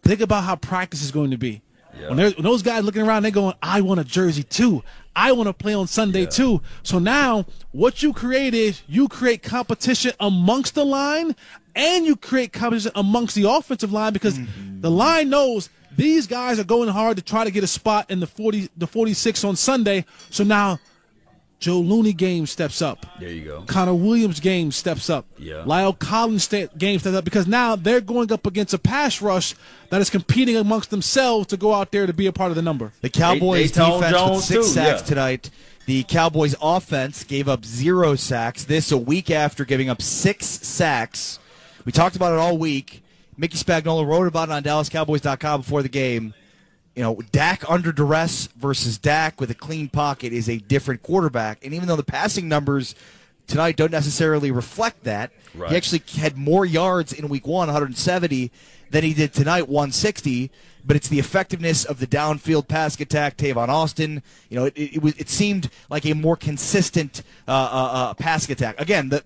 Think about how practice is going to be. When, when those guys looking around, they're going, I want a jersey too. I want to play on Sunday too. So now, what you create is you create competition amongst the line and you create competition amongst the offensive line because mm-hmm. the line knows these guys are going hard to try to get a spot in the 40, the 46 on Sunday. So now, Joe Looney game steps up. There you go. Connor Williams game steps up. Yeah. La'el Collins sta- game steps up because now they're going up against a pass rush that is competing amongst themselves to go out there to be a part of the number. The Cowboys They- they Tone defense with six too, sacks yeah. tonight. The Cowboys offense gave up zero sacks. This a week after giving up six sacks. We talked about it all week. Mickey Spagnola wrote about it on DallasCowboys.com before the game. You know, Dak under duress versus Dak with a clean pocket is a different quarterback. And even though the passing numbers tonight don't necessarily reflect that, Right. he actually had more yards in week one, 170, than he did tonight, 160. But it's the effectiveness of the downfield pass attack, Tavon Austin. You know, it, it, it was it seemed like a more consistent uh, uh, uh, pass attack. Again, the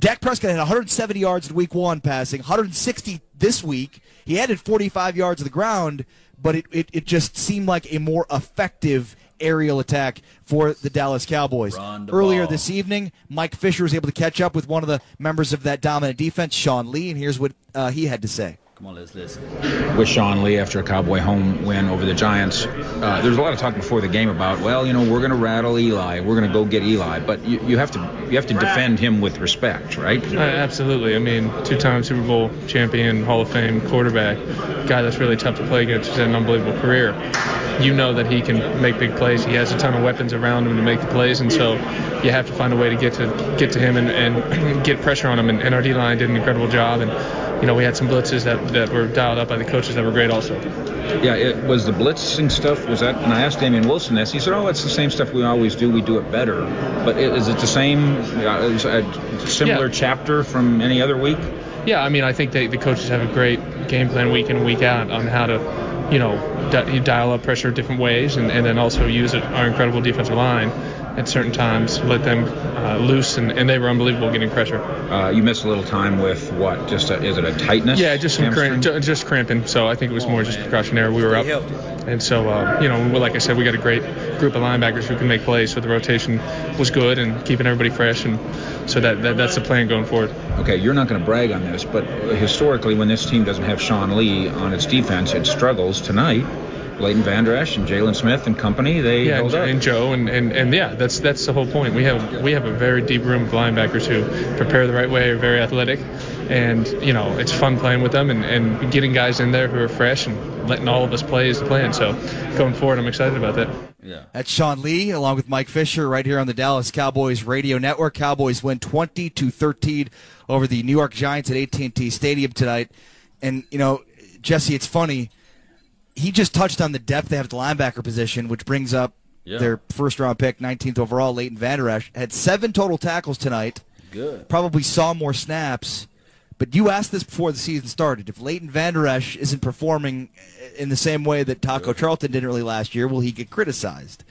Dak Prescott had 170 yards in week one passing, 160 this week. He added 45 yards of the ground, but it, it, it just seemed like a more effective aerial attack for the Dallas Cowboys. Earlier ball. this evening, Mike Fisher was able to catch up with one of the members of that dominant defense, Sean Lee, and here's what uh, he had to say. Come on, let's listen. with Sean Lee after a Cowboy home win over the Giants. Uh, there's a lot of talk before the game about, well, you know, we're going to rattle Eli, we're going to go get Eli, but you, you have to you have to defend him with respect, right? Uh, absolutely. I mean, two-time Super Bowl champion, Hall of Fame quarterback, guy that's really tough to play against. He's had an unbelievable career. You know that he can make big plays. He has a ton of weapons around him to make the plays, and so you have to find a way to get to get to him and, and get pressure on him. And, and our D-line did an incredible job. And you know, we had some blitzes that, that were dialed up by the coaches that were great also. Yeah, it was the blitzing stuff. Was that? And I asked Damien Wilson this. He said, "Oh, it's the same stuff we always do. We do it better." But is it the same? Uh, is a similar Yeah. chapter from any other week? Yeah, I mean, I think they, the coaches have a great game plan week in week out on how to, you know, di- dial up pressure different ways, and, and then also use it, our incredible defensive line at certain times, let them uh, loose, and, and they were unbelievable getting pressure. Uh, you missed a little time with what? Just a, is it a tightness? Yeah, just some cramp, just cramping. So I think it was more just precautionary. We were up, and so uh, you know, like I said, we got a great group of linebackers who can make plays. So the rotation was good and keeping everybody fresh, and so that, that that's the plan going forward. Okay, you're not going to brag on this, but historically, when this team doesn't have Sean Lee on its defense, it struggles. Tonight, Leighton Vander Esch and Jaylon Smith and company, they yeah, held and, up. and Joe, and, and, and yeah, that's that's the whole point. We have we have a very deep room of linebackers who prepare the right way, are very athletic, and you know it's fun playing with them and, and getting guys in there who are fresh and letting all of us play is the plan. So going forward, I'm excited about that. Yeah. That's Sean Lee along with Mike Fisher right here on the Dallas Cowboys radio network. Cowboys win 20 to 13 over the New York Giants at AT&T Stadium tonight. And you know, Jesse, it's funny. He just touched on the depth they have at the linebacker position, which brings up Yeah. their first round pick, 19th overall, Leighton Vander Esch. Had seven total tackles tonight. Good. Probably saw more snaps, But you asked this before the season started. If Leighton Vander Esch isn't performing in the same way that Taco Charlton didn't really last year, will he get criticized?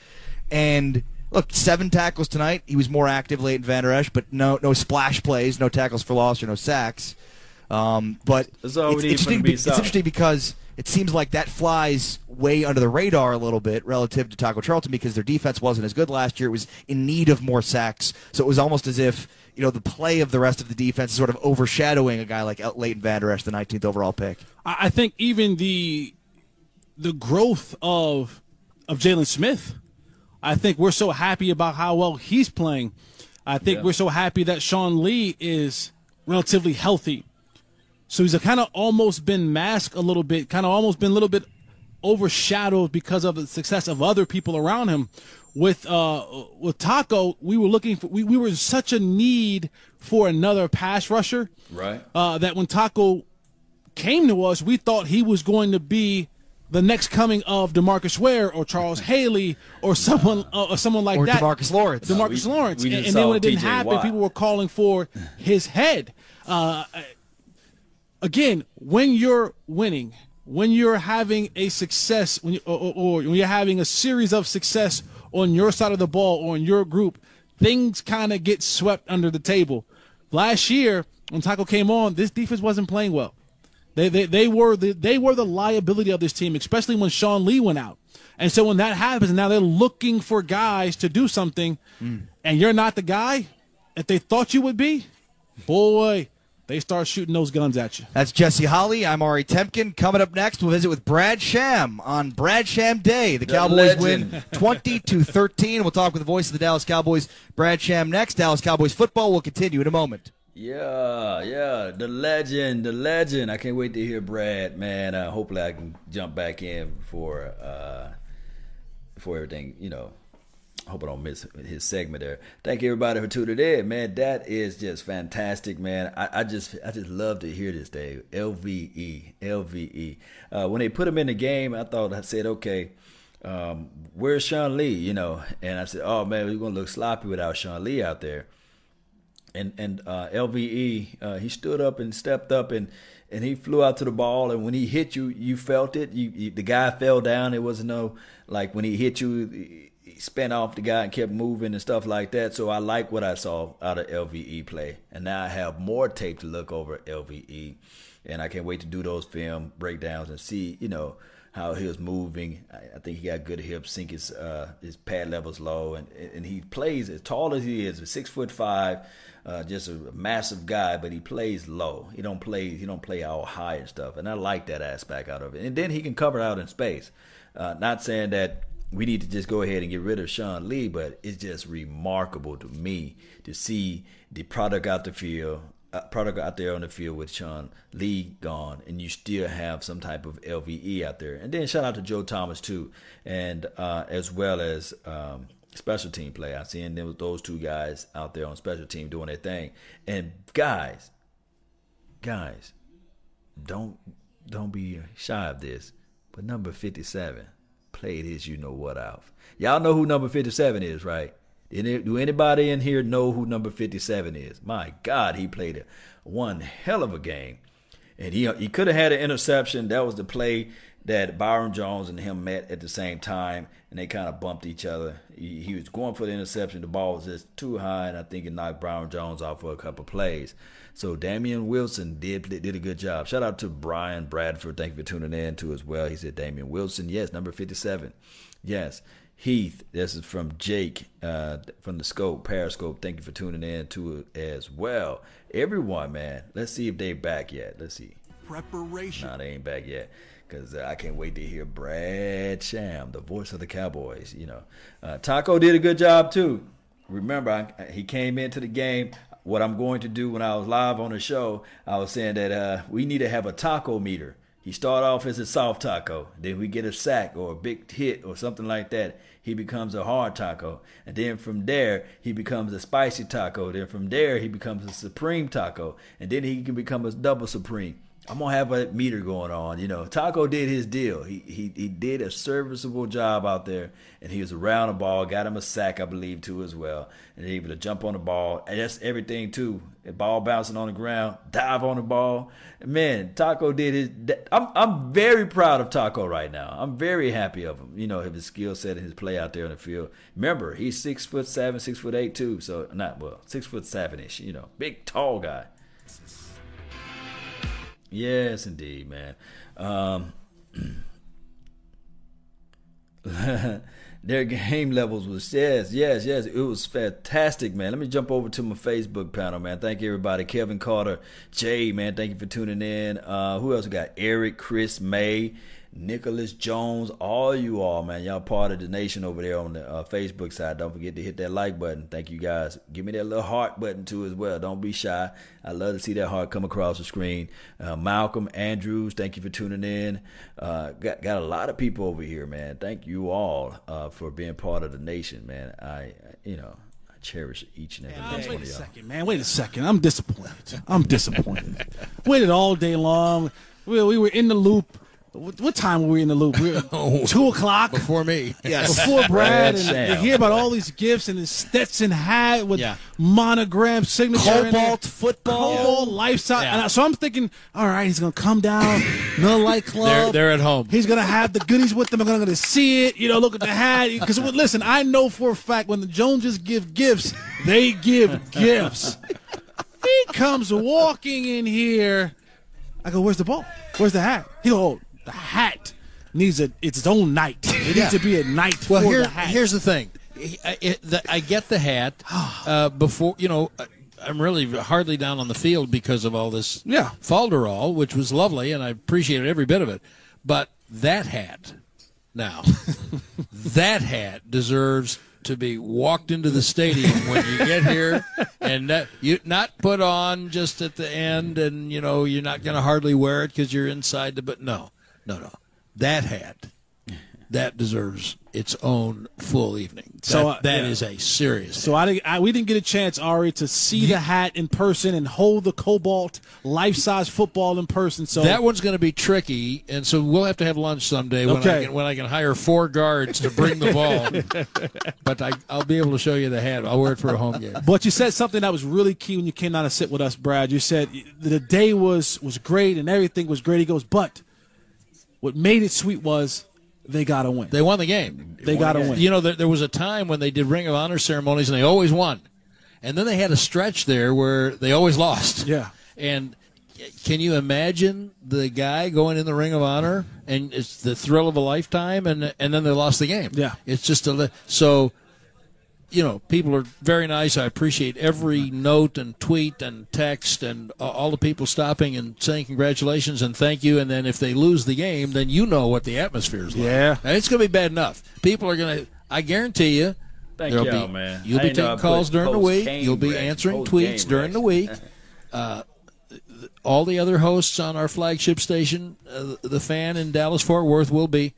And look, seven tackles tonight. He was more active, Leighton Vander Esch, but no no splash plays, no tackles for loss or no sacks. Um, but we it's, interesting, be- it's interesting because it seems like that flies way under the radar a little bit relative to Taco Charlton because their defense wasn't as good last year. It was in need of more sacks, so it was almost as if you know the play of the rest of the defense is sort of overshadowing a guy like El- Leighton Vander Esch, the 19th overall pick. I I think even the the growth of of Jaylon Smith, I think we're so happy about how well he's playing. I think Yeah. we're so happy that Sean Lee is relatively healthy. So he's kind of almost been masked a little bit, kind of almost been a little bit overshadowed because of the success of other people around him. With uh with Taco, we were looking for we, we were in such a need for another pass rusher Right. uh, that when Taco came to us, we thought he was going to be the next coming of Demarcus Ware or Charles Haley or someone uh, or someone like Or that. DeMarcus Lawrence. Demarcus We- Lawrence. we and, and then when it didn't TJ happen, Watt. people were calling for his head. Uh, again, when you're winning, when you're having a success, when you, or, or, or when you're having a series of success on your side of the ball or in your group, things kind of get swept under the table. Last year, when Taco came on, this defense wasn't playing well. They, they, they were the they were the liability of this team, especially when Sean Lee went out. And so when that happens, and now they're looking for guys to do something, mm. and you're not the guy that they thought you would be. Boy, they start shooting those guns at you. That's Jesse Holley. I'm Ari Temkin. Coming up next, we'll visit with Brad Sham on Brad Sham Day. The, The Cowboys legend. win 20 to 13. We'll talk with the voice of the Dallas Cowboys, Brad Sham. Next, Dallas Cowboys football will continue in a moment. Yeah, yeah, the legend, the legend. I can't wait to hear Brad, man. Uh, hopefully, I can jump back in before uh, before everything. You know, I hope I don't miss his segment there. Thank you everybody for tuning in, man. That is just fantastic, man. I, I just I just love to hear this, Dave. LVE, LVE. Uh, when they put him in the game, I thought I said, okay. Um, where's Sean Lee? You know, and I said, "Oh man, we're gonna look sloppy without Sean Lee out there." and and uh, LVE uh, he stood up and stepped up and and he flew out to the ball and when he hit you you felt it you, you the guy fell down it wasn't no like when he hit you spun off the guy and kept moving and stuff like that so I like what I saw out of LVE play and now I have more tape to look over LVE and I can't wait to do those film breakdowns and see you know how he was moving. I, I think he got good hips, sink his uh, his pad levels low, and and he plays as tall as he is, six foot five, uh, just a massive guy, but he plays low. He don't play he don't play all high and stuff, and I like that aspect out of it. And then he can cover out in space. Uh, not saying that we need to just go ahead and get rid of Sean Lee, but it's just remarkable to me to see the product out the field uh, product out there on the field with Sean Lee gone, and you still have some type of LVE out there. And then shout out to Joe Thomas too, and uh, as well as um, special team play. I seen them those two guys out there on special team doing their thing. And guys, guys, don't don't be shy of this. But number fifty seven played his you know what off. Y'all know who number fifty seven is, right? Do anybody in here know who number 57 is? My God, he played a one hell of a game. And he he could have had an interception. That was the play that Byron Jones and him met at the same time, and they kind of bumped each other. He, he was going for the interception. The ball was just too high, and I think it knocked Byron Jones off for a couple plays. So Damien Wilson did did a good job. Shout out to Brian Bradford. Thank you for tuning in too as well. He said Damien Wilson, yes, number 57. Yes. Heath, this is from Jake uh, from the Scope, Periscope. Thank you for tuning in to it as well. Everyone, man, let's see if they back yet. Let's see. Preparation. Nah, they ain't back yet. Because uh, I can't wait to hear Brad Sham, the voice of the Cowboys. You know, uh, Taco did a good job too. Remember, I, he came into the game. What I'm going to do when I was live on the show, I was saying that uh, we need to have a taco meter. He start off as a soft taco, then we get a sack or a big hit or something like that. He becomes a hard taco, and then from there he becomes a spicy taco. Then from there he becomes a supreme taco, and then he can become a double supreme. I'm gonna have a meter going on. You know, Taco did his deal. He he he did a serviceable job out there, and he was around the ball. Got him a sack, I believe, too, as well, and able to jump on the ball. And that's everything too. The ball bouncing on the ground, dive on the ball. Man, Taco did his. I'm I'm very proud of Taco right now. I'm very happy of him. You know, his skill set and his play out there on the field. Remember, he's six foot seven, six foot eight too. So not well, six foot seven ish. You know, big tall guy. Yes, indeed, man. Um, their game levels was yes, yes, yes. It was fantastic, man. Let me jump over to my Facebook panel, man. Thank you, everybody. Kevin Carter, Jay, man. Thank you for tuning in. Uh, who else we got? Eric, Chris, May. Nicholas Jones, all you all, man, y'all part of the nation over there on the uh, Facebook side. Don't forget to hit that like button. Thank you guys. Give me that little heart button too as well. Don't be shy. I love to see that heart come across the screen. Uh, Malcolm Andrews, thank you for tuning in. Uh, got got a lot of people over here, man. Thank you all uh, for being part of the nation, man. I, you know. I Cherish each and every Man, last wait one a of y'all. second, man. Wait a second. I'm disappointed. I'm disappointed. Waited all day long. We, we were in the loop. What, what time were we in the loop? We oh, two o'clock before me. Yes. Before Brad. And you hear about all these gifts and his Stetson hat with Yeah. monogram signature. Cobalt football. Cobalt lifestyle. Yeah. And I- so I'm thinking, all right, he's gonna come down, Miller Lite Club. They're- they're at home. He's gonna have the goodies with them. I'm gonna to see it. You know, look at the hat. Because listen, I know for a fact when the Joneses give gifts, they give gifts. He comes walking in here. I go, "Where's the ball? Where's the hat?" He go, "Oh, the hat needs a its own night. It Yeah. needs to be a night Well, for here, the hat." here's the thing. I, it, the, I get the hat uh, before you know. uh, I'm really hardly down on the field because of all this Yeah. falderall, which was lovely, and I appreciated every bit of it. But that hat, now, that hat deserves to be walked into the stadium when you get here, and that, you not put on just at the end, and you know you're not going to hardly wear it because you're inside the. But no, no, no, that hat, that deserves its own full evening. So, that, uh, that yeah. is a serious. So I, I we didn't get a chance, Ari, to see the hat in person and hold the Cobalt life size football in person. So that one's going to be tricky, and so we'll have to have lunch someday when I can, when I can hire four guards to bring the ball. but I, I'll be able to show you the hat. I'll wear it for a home game. But you said something that was really key when you came down to sit with us, Brad. You said the day was was great and everything was great. He goes, but what made it sweet was they got to win. They won the game. They got to win. You know, there, there was a time when they did Ring of Honor ceremonies and they always won, and then they had a stretch there where they always lost. Yeah. And can you imagine the guy going in the Ring of Honor and it's the thrill of a lifetime, and and then they lost the game? Yeah. It's just a li- so. You know, people are very nice. I appreciate every note and tweet and text and uh, all the people stopping and saying congratulations and thank you. And then if they lose the game, then you know what the atmosphere is like. Yeah. And it's going to be bad enough. People are going to, I guarantee you, Thank y'all, be, man. You'll I be taking calls during the week. You'll be recs, answering tweets during the week. Uh, all the other hosts on our flagship station, uh, the fan in Dallas Fort Worth, will be.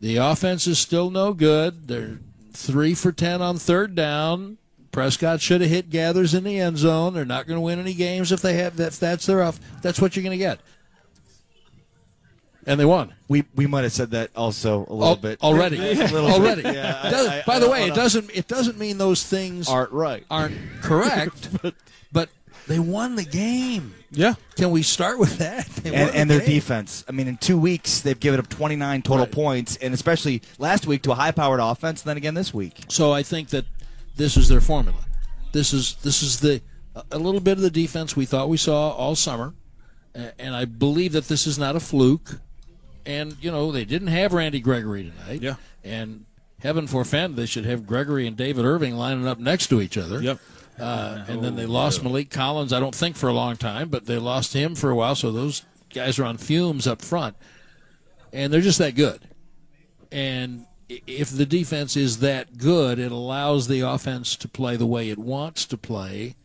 The offense is still no good. They're three for ten on third down. Prescott should have hit Gathers in the end zone. They're not going to win any games if they have that. That's their off. That's what you're going to get. And they won. We we might have said that also a little Al- bit already. Little bit. already. Yeah, I- I- by the way, it doesn't it doesn't mean those things Aren't right. aren't correct, but, they won the game. Yeah. Can we start with that? They and, won and the their game. defense. I mean, in two weeks they've given up 29 total points, and especially last week to a high-powered offense. And then again this week. So I think that this is their formula. This is this is the a little bit of the defense we thought we saw all summer, and I believe that this is not a fluke. And you know they didn't have Randy Gregory tonight. Yeah. And heaven forfend they should have Gregory and David Irving lining up next to each other. Yep. Uh, and then they lost Maliek Collins. I don't think for a long time, but they lost him for a while. So those guys are on fumes up front, and they're just that good. And if the defense is that good, it allows the offense to play the way it wants to play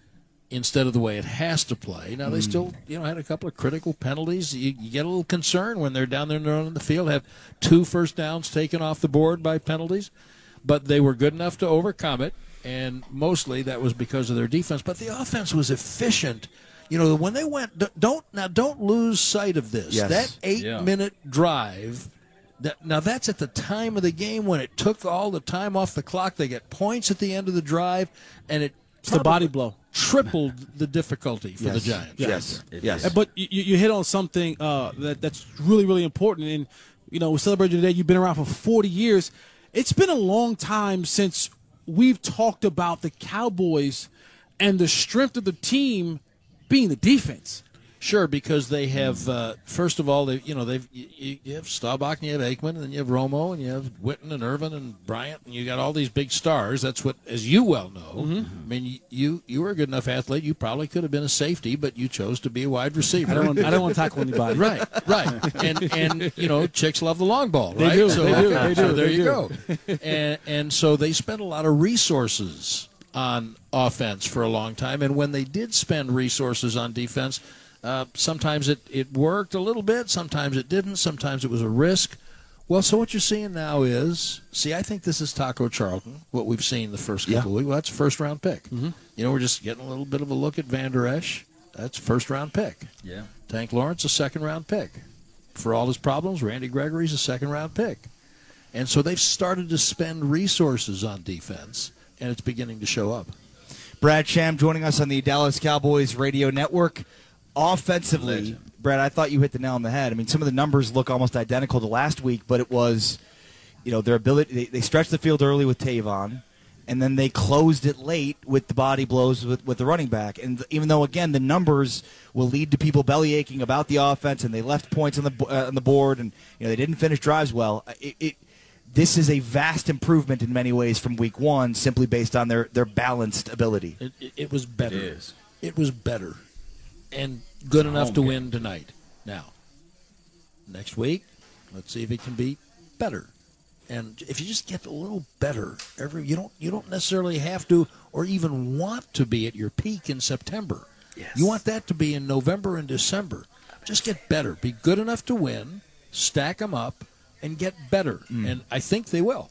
instead of the way it has to play. Now they Hmm. still, you know, had a couple of critical penalties. You, you get a little concerned when they're down there on the field, have two first downs taken off the board by penalties, but they were good enough to overcome it, and mostly that was because of their defense. But the offense was efficient. You know, when they went, don't now don't lose sight of this. Yes. That eight Yeah. minute drive. That, now that's at the time of the game when it took all the time off the clock. They get points at the end of the drive, and it It's the body blow. tripled the difficulty for the Yes. Giants. Yes. Yes. Uh, But you, you hit on something uh, that that's really really important, and you know we celebrate you today. You've been around for 40 years. It's been a long time since we've talked about the Cowboys and the strength of the team being the defense. Sure, because they have uh, first of all, they you know they've you, you have Staubach and you have Aikman and then you have Romo and you have Witten and Irvin and Bryant and you got all these big stars. That's what, as you well know. Mm-hmm. I mean, you you were a good enough athlete. You probably could have been a safety, but you chose to be a wide receiver. I don't want- I don't want to tackle anybody. right, right, and and you know chicks love the long ball. They do, So, they do, they so do, there they you do. go. and and so they spent a lot of resources on offense for a long time, and when they did spend resources on defense, uh, sometimes it it worked a little bit, sometimes it didn't, sometimes it was a risk. Well, so what you're seeing now is, see, I think this is Taco Charlton. What we've seen the first couple of weeks. Well, that's a first round pick. Mm-hmm. You know, we're just getting a little bit of a look at Van Der Esch. That's a first round pick. Yeah. Tank Lawrence, a second round pick. For all his problems, Randy Gregory's a second round pick. And so they've started to spend resources on defense, and it's beginning to show up. Brad Sham joining us on the Dallas Cowboys radio network. Offensively, Brad, I thought you hit the nail on the head. I mean, some of the numbers look almost identical to last week, but it was, you know, their ability. They, they stretched the field early with Tavon, and then they closed it late with the body blows with, with the running back. And even though, again, the numbers will lead to people belly aching about the offense, and they left points on the uh, on the board, and you know they didn't finish drives well. It, it this is a vast improvement in many ways from week one, simply based on their, their balanced ability. It, it, it was better. It is. It was better. And good enough to game. win tonight. Now, next week, let's see if it can be better. And if you just get a little better every you don't you don't necessarily have to or even want to be at your peak in September. Yes. You want that to be in November and December. Just get better. Be good enough to win, stack them up and get better. Mm. And I think they will.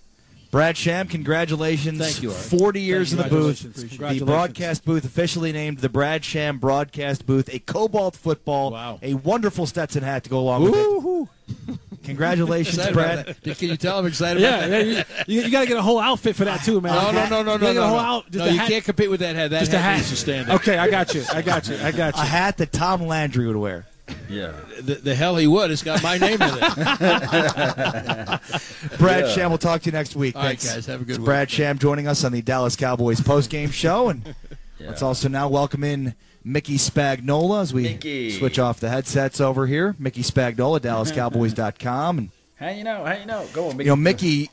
Brad Sham, congratulations. Thank you, Art. 40 years in the booth. The broadcast booth officially named the Brad Sham broadcast booth. A Cobalt football. Wow. A wonderful Stetson hat to go along with it. Congratulations, Brad. Can you tell I'm excited Yeah, about yeah, that? you, you got to get a whole outfit for that too, man. No, no, no, no, no, gotta no. a whole no. out- No, you hat. can't compete with that hat. That Just hat a hat. needs to stand up. Okay, I got you. I got you. I got you. A hat that Tom Landry would wear. Yeah. The, the hell he would. It's got my name in it. Brad Yeah. Sham, we'll talk to you next week. All right, Thanks. guys, have a good It's week. Brad Sham joining us on the Dallas Cowboys postgame show. And let's also now welcome in Mickey Spagnola as we Mickey. switch off the headsets over here. Mickey Spagnola, DallasCowboys.com. And, How you know? How you know? Go on, Mickey. you know, Mickey,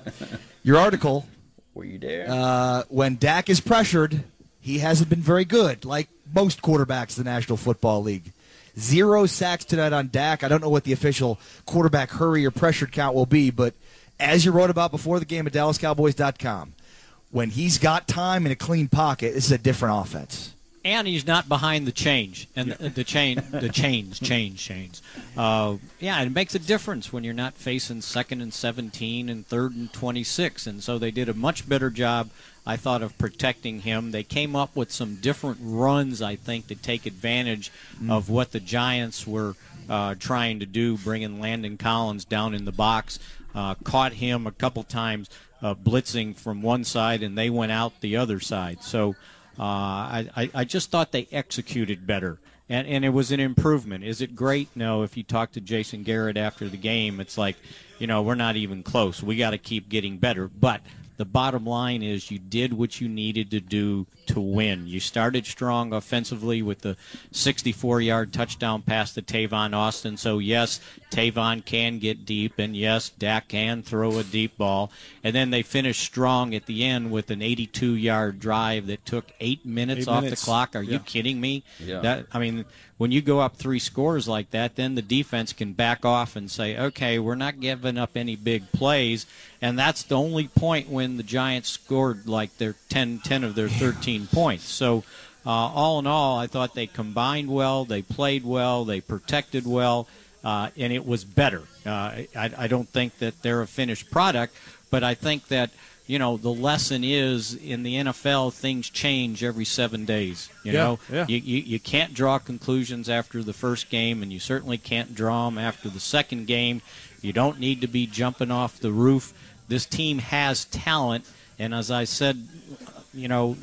your article Were you there? uh, when Dak is pressured, he hasn't been very good, like most quarterbacks in the National Football League. Zero sacks tonight on Dak. I don't know what the official quarterback hurry or pressured count will be, but as you wrote about before the game at DallasCowboys.com, when he's got time in a clean pocket, this is a different offense. and he's not behind the change and the, the chain the chains change chains uh, yeah it makes a difference when you're not facing second and 17 and third and 26 and so they did a much better job i thought of protecting him they came up with some different runs i think to take advantage of what the giants were uh, trying to do bringing landon collins down in the box uh, caught him a couple times uh, blitzing from one side and they went out the other side so uh, I, I, I just thought they executed better. And, and it was an improvement. Is it great? No. If you talk to Jason Garrett after the game, it's like, you know, we're not even close. We got to keep getting better. But the bottom line is you did what you needed to do to win. You started strong offensively with the 64 yard touchdown pass to Tavon Austin. So, yes, Tavon can get deep, and yes, Dak can throw a deep ball. And then they finished strong at the end with an 82 yard drive that took eight minutes Eight off minutes. the clock. Are Yeah. you kidding me? Yeah. That I mean, when you go up three scores like that, then the defense can back off and say, "Okay, we're not giving up any big plays." And that's the only point when the Giants scored like their 10, 10 of their 13 points. So, uh, all in all, I thought they combined well, they played well, they protected well, uh, and it was better. Uh, I, I don't think that they're a finished product, but I think that you know, the lesson is in the NFL, things change every seven days. You Yeah, know, yeah. You, you you can't draw conclusions after the first game, and you certainly can't draw them after the second game. You don't need to be jumping off the roof. This team has talent, and as I said, you know,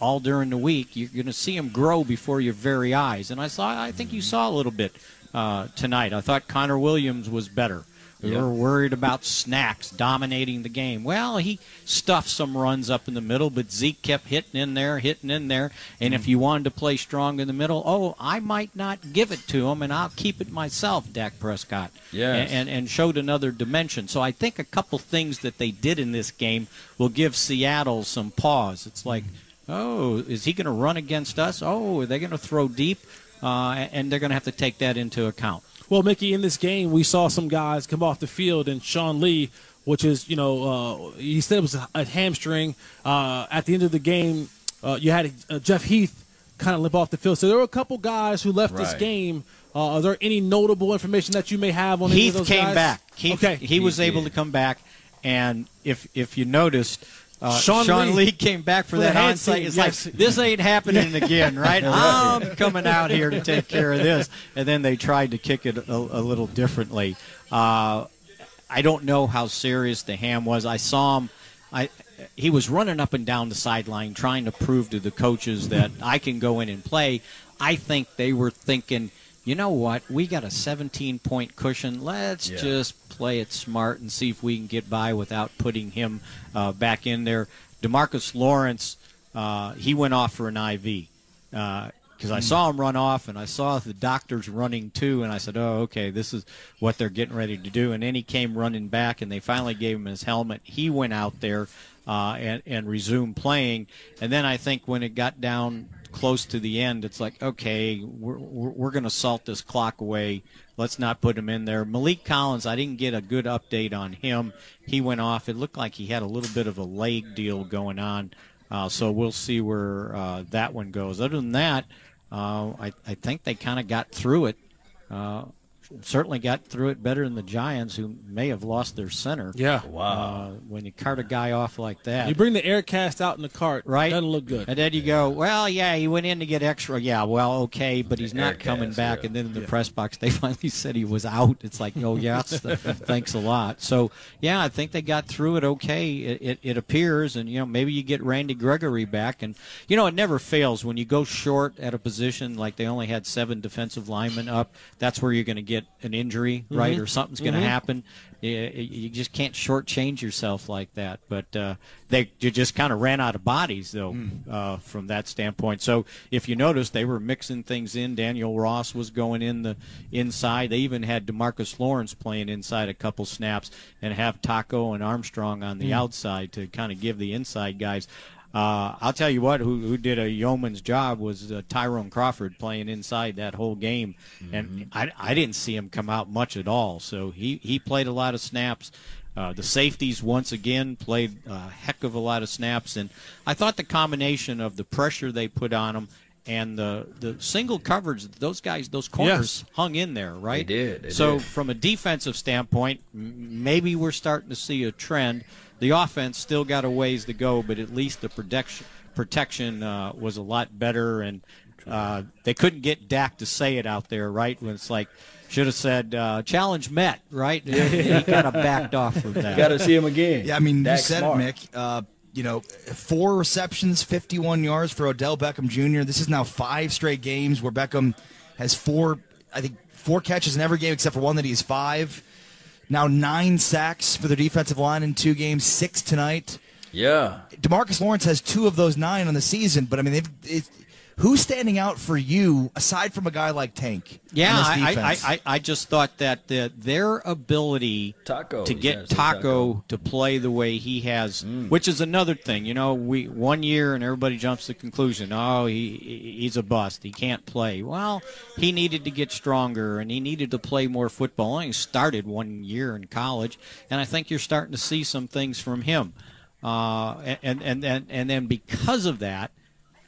all during the week, you're going to see them grow before your very eyes. And I saw, I think you saw a little bit uh, tonight. I thought Connor Williams was better. We Yeah. were worried about snacks dominating the game. Well, he stuffed some runs up in the middle, but Zeke kept hitting in there, hitting in there. And if you wanted to play strong in the middle, oh, I might not give it to him, and I'll keep it myself, Dak Prescott. Yes. And, and, and showed another dimension. So I think a couple things that they did in this game will give Seattle some pause. It's like, oh, is he going to run against us? Oh, are they going to throw deep? Uh, and they're going to have to take that into account. Well, Mickey, in this game, we saw some guys come off the field, and Sean Lee, which is, you know, uh, he said it was a, a hamstring. Uh, at the end of the game, uh, you had uh, Jeff Heath kind of limp off the field. So there were a couple guys who left this game. Uh, are there any notable information that you may have on any of Heath those came guys? back. Heath, okay, he was able to come back, and if if you noticed, uh, Sean Sean, Lee Lee, came back for, for that onside. It's yes. like this ain't happening again, right? I'm coming out here to take care of this, and then they tried to kick it a, a little differently. Uh, I don't know how serious the ham was. I saw him. I he was running up and down the sideline trying to prove to the coaches that I can go in and play. I think they were thinking, you know what? We got a 17 point cushion. Let's Yeah. just play it smart and see if we can get by without putting him uh, back in there. Demarcus Lawrence, uh, he went off for an IV. Because I saw him run off, and I saw the doctors running too, and I said, "Oh, okay, this is what they're getting ready to do." And then he came running back, and they finally gave him his helmet. He went out there uh, and, and resumed playing. And then I think when it got down close to the end, it's like, okay, we're, we're, going to salt this clock away. Let's not put him in there. Maliek Collins, I didn't get a good update on him. He went off. It looked like he had a little bit of a leg deal going on. Uh, so we'll see where uh, that one goes. Other than that, uh, I, I think they kind of got through it. Certainly got through it better than the Giants, who may have lost their center. Yeah. Uh, when you cart a guy off like that. You bring the air cast out in the cart, Right. Doesn't look good. And then you go, well, yeah, he went in to get extra. Yeah, well, okay, but he's not coming back. And then in the press box, they finally said he was out. It's like, oh, yes, th- thanks a lot. So, yeah, I think they got through it okay. It, it, it appears, and, you know, maybe you get Randy Gregory back. And, you know, it never fails when you go short at a position, like they only had seven defensive linemen up, that's where you're going to get an injury, right? Mhm. Or something's going to Mhm. happen. You, you just can't shortchange yourself like that. But uh, they just kind of ran out of bodies, though, uh, from that standpoint. So if you notice, they were mixing things in. Daniel Ross was going in the inside. They even had Demarcus Lawrence playing inside a couple snaps, and have Taco and Armstrong on the Mm. outside to kind of give the inside guys. Uh, I'll tell you what, who, who did a yeoman's job was uh, Tyrone Crawford playing inside that whole game, and I, I didn't see him come out much at all. So he, he played a lot of snaps. Uh, the safeties once again played a heck of a lot of snaps, and I thought the combination of the pressure they put on them and the the single coverage, those guys, those corners hung in there, right? They did, they so did. from a defensive standpoint, m- maybe we're starting to see a trend. The offense still got a ways to go, but at least the protection protection uh, was a lot better, and uh, they couldn't get Dak to say it out there, right? When it's like should have said uh, challenge met, right? he kind of backed off of that. Got to see him again. Yeah, I mean, Dak's you said smart. it, Mick. Uh, you know, four receptions, 51 yards for Odell Beckham Jr. This is now five straight games where Beckham has four, I think, four catches in every game except for one that he's five. Now nine sacks for the defensive line in two games, six tonight. Yeah. Demarcus Lawrence has two of those nine on the season, but I mean, they've, it, who's standing out for you aside from a guy like Tank? Yeah, I, I. I, I just thought that the, their ability Taco, to get yes, it's Taco, to play the way he has, which is another thing. You know, we one year and everybody jumps to the conclusion, oh, he he- he's a bust. He can't play. Well, he needed to get stronger and he needed to play more football. He started one year in college, and I think you're starting to see some things from him. Uh, and, and and and then because of that,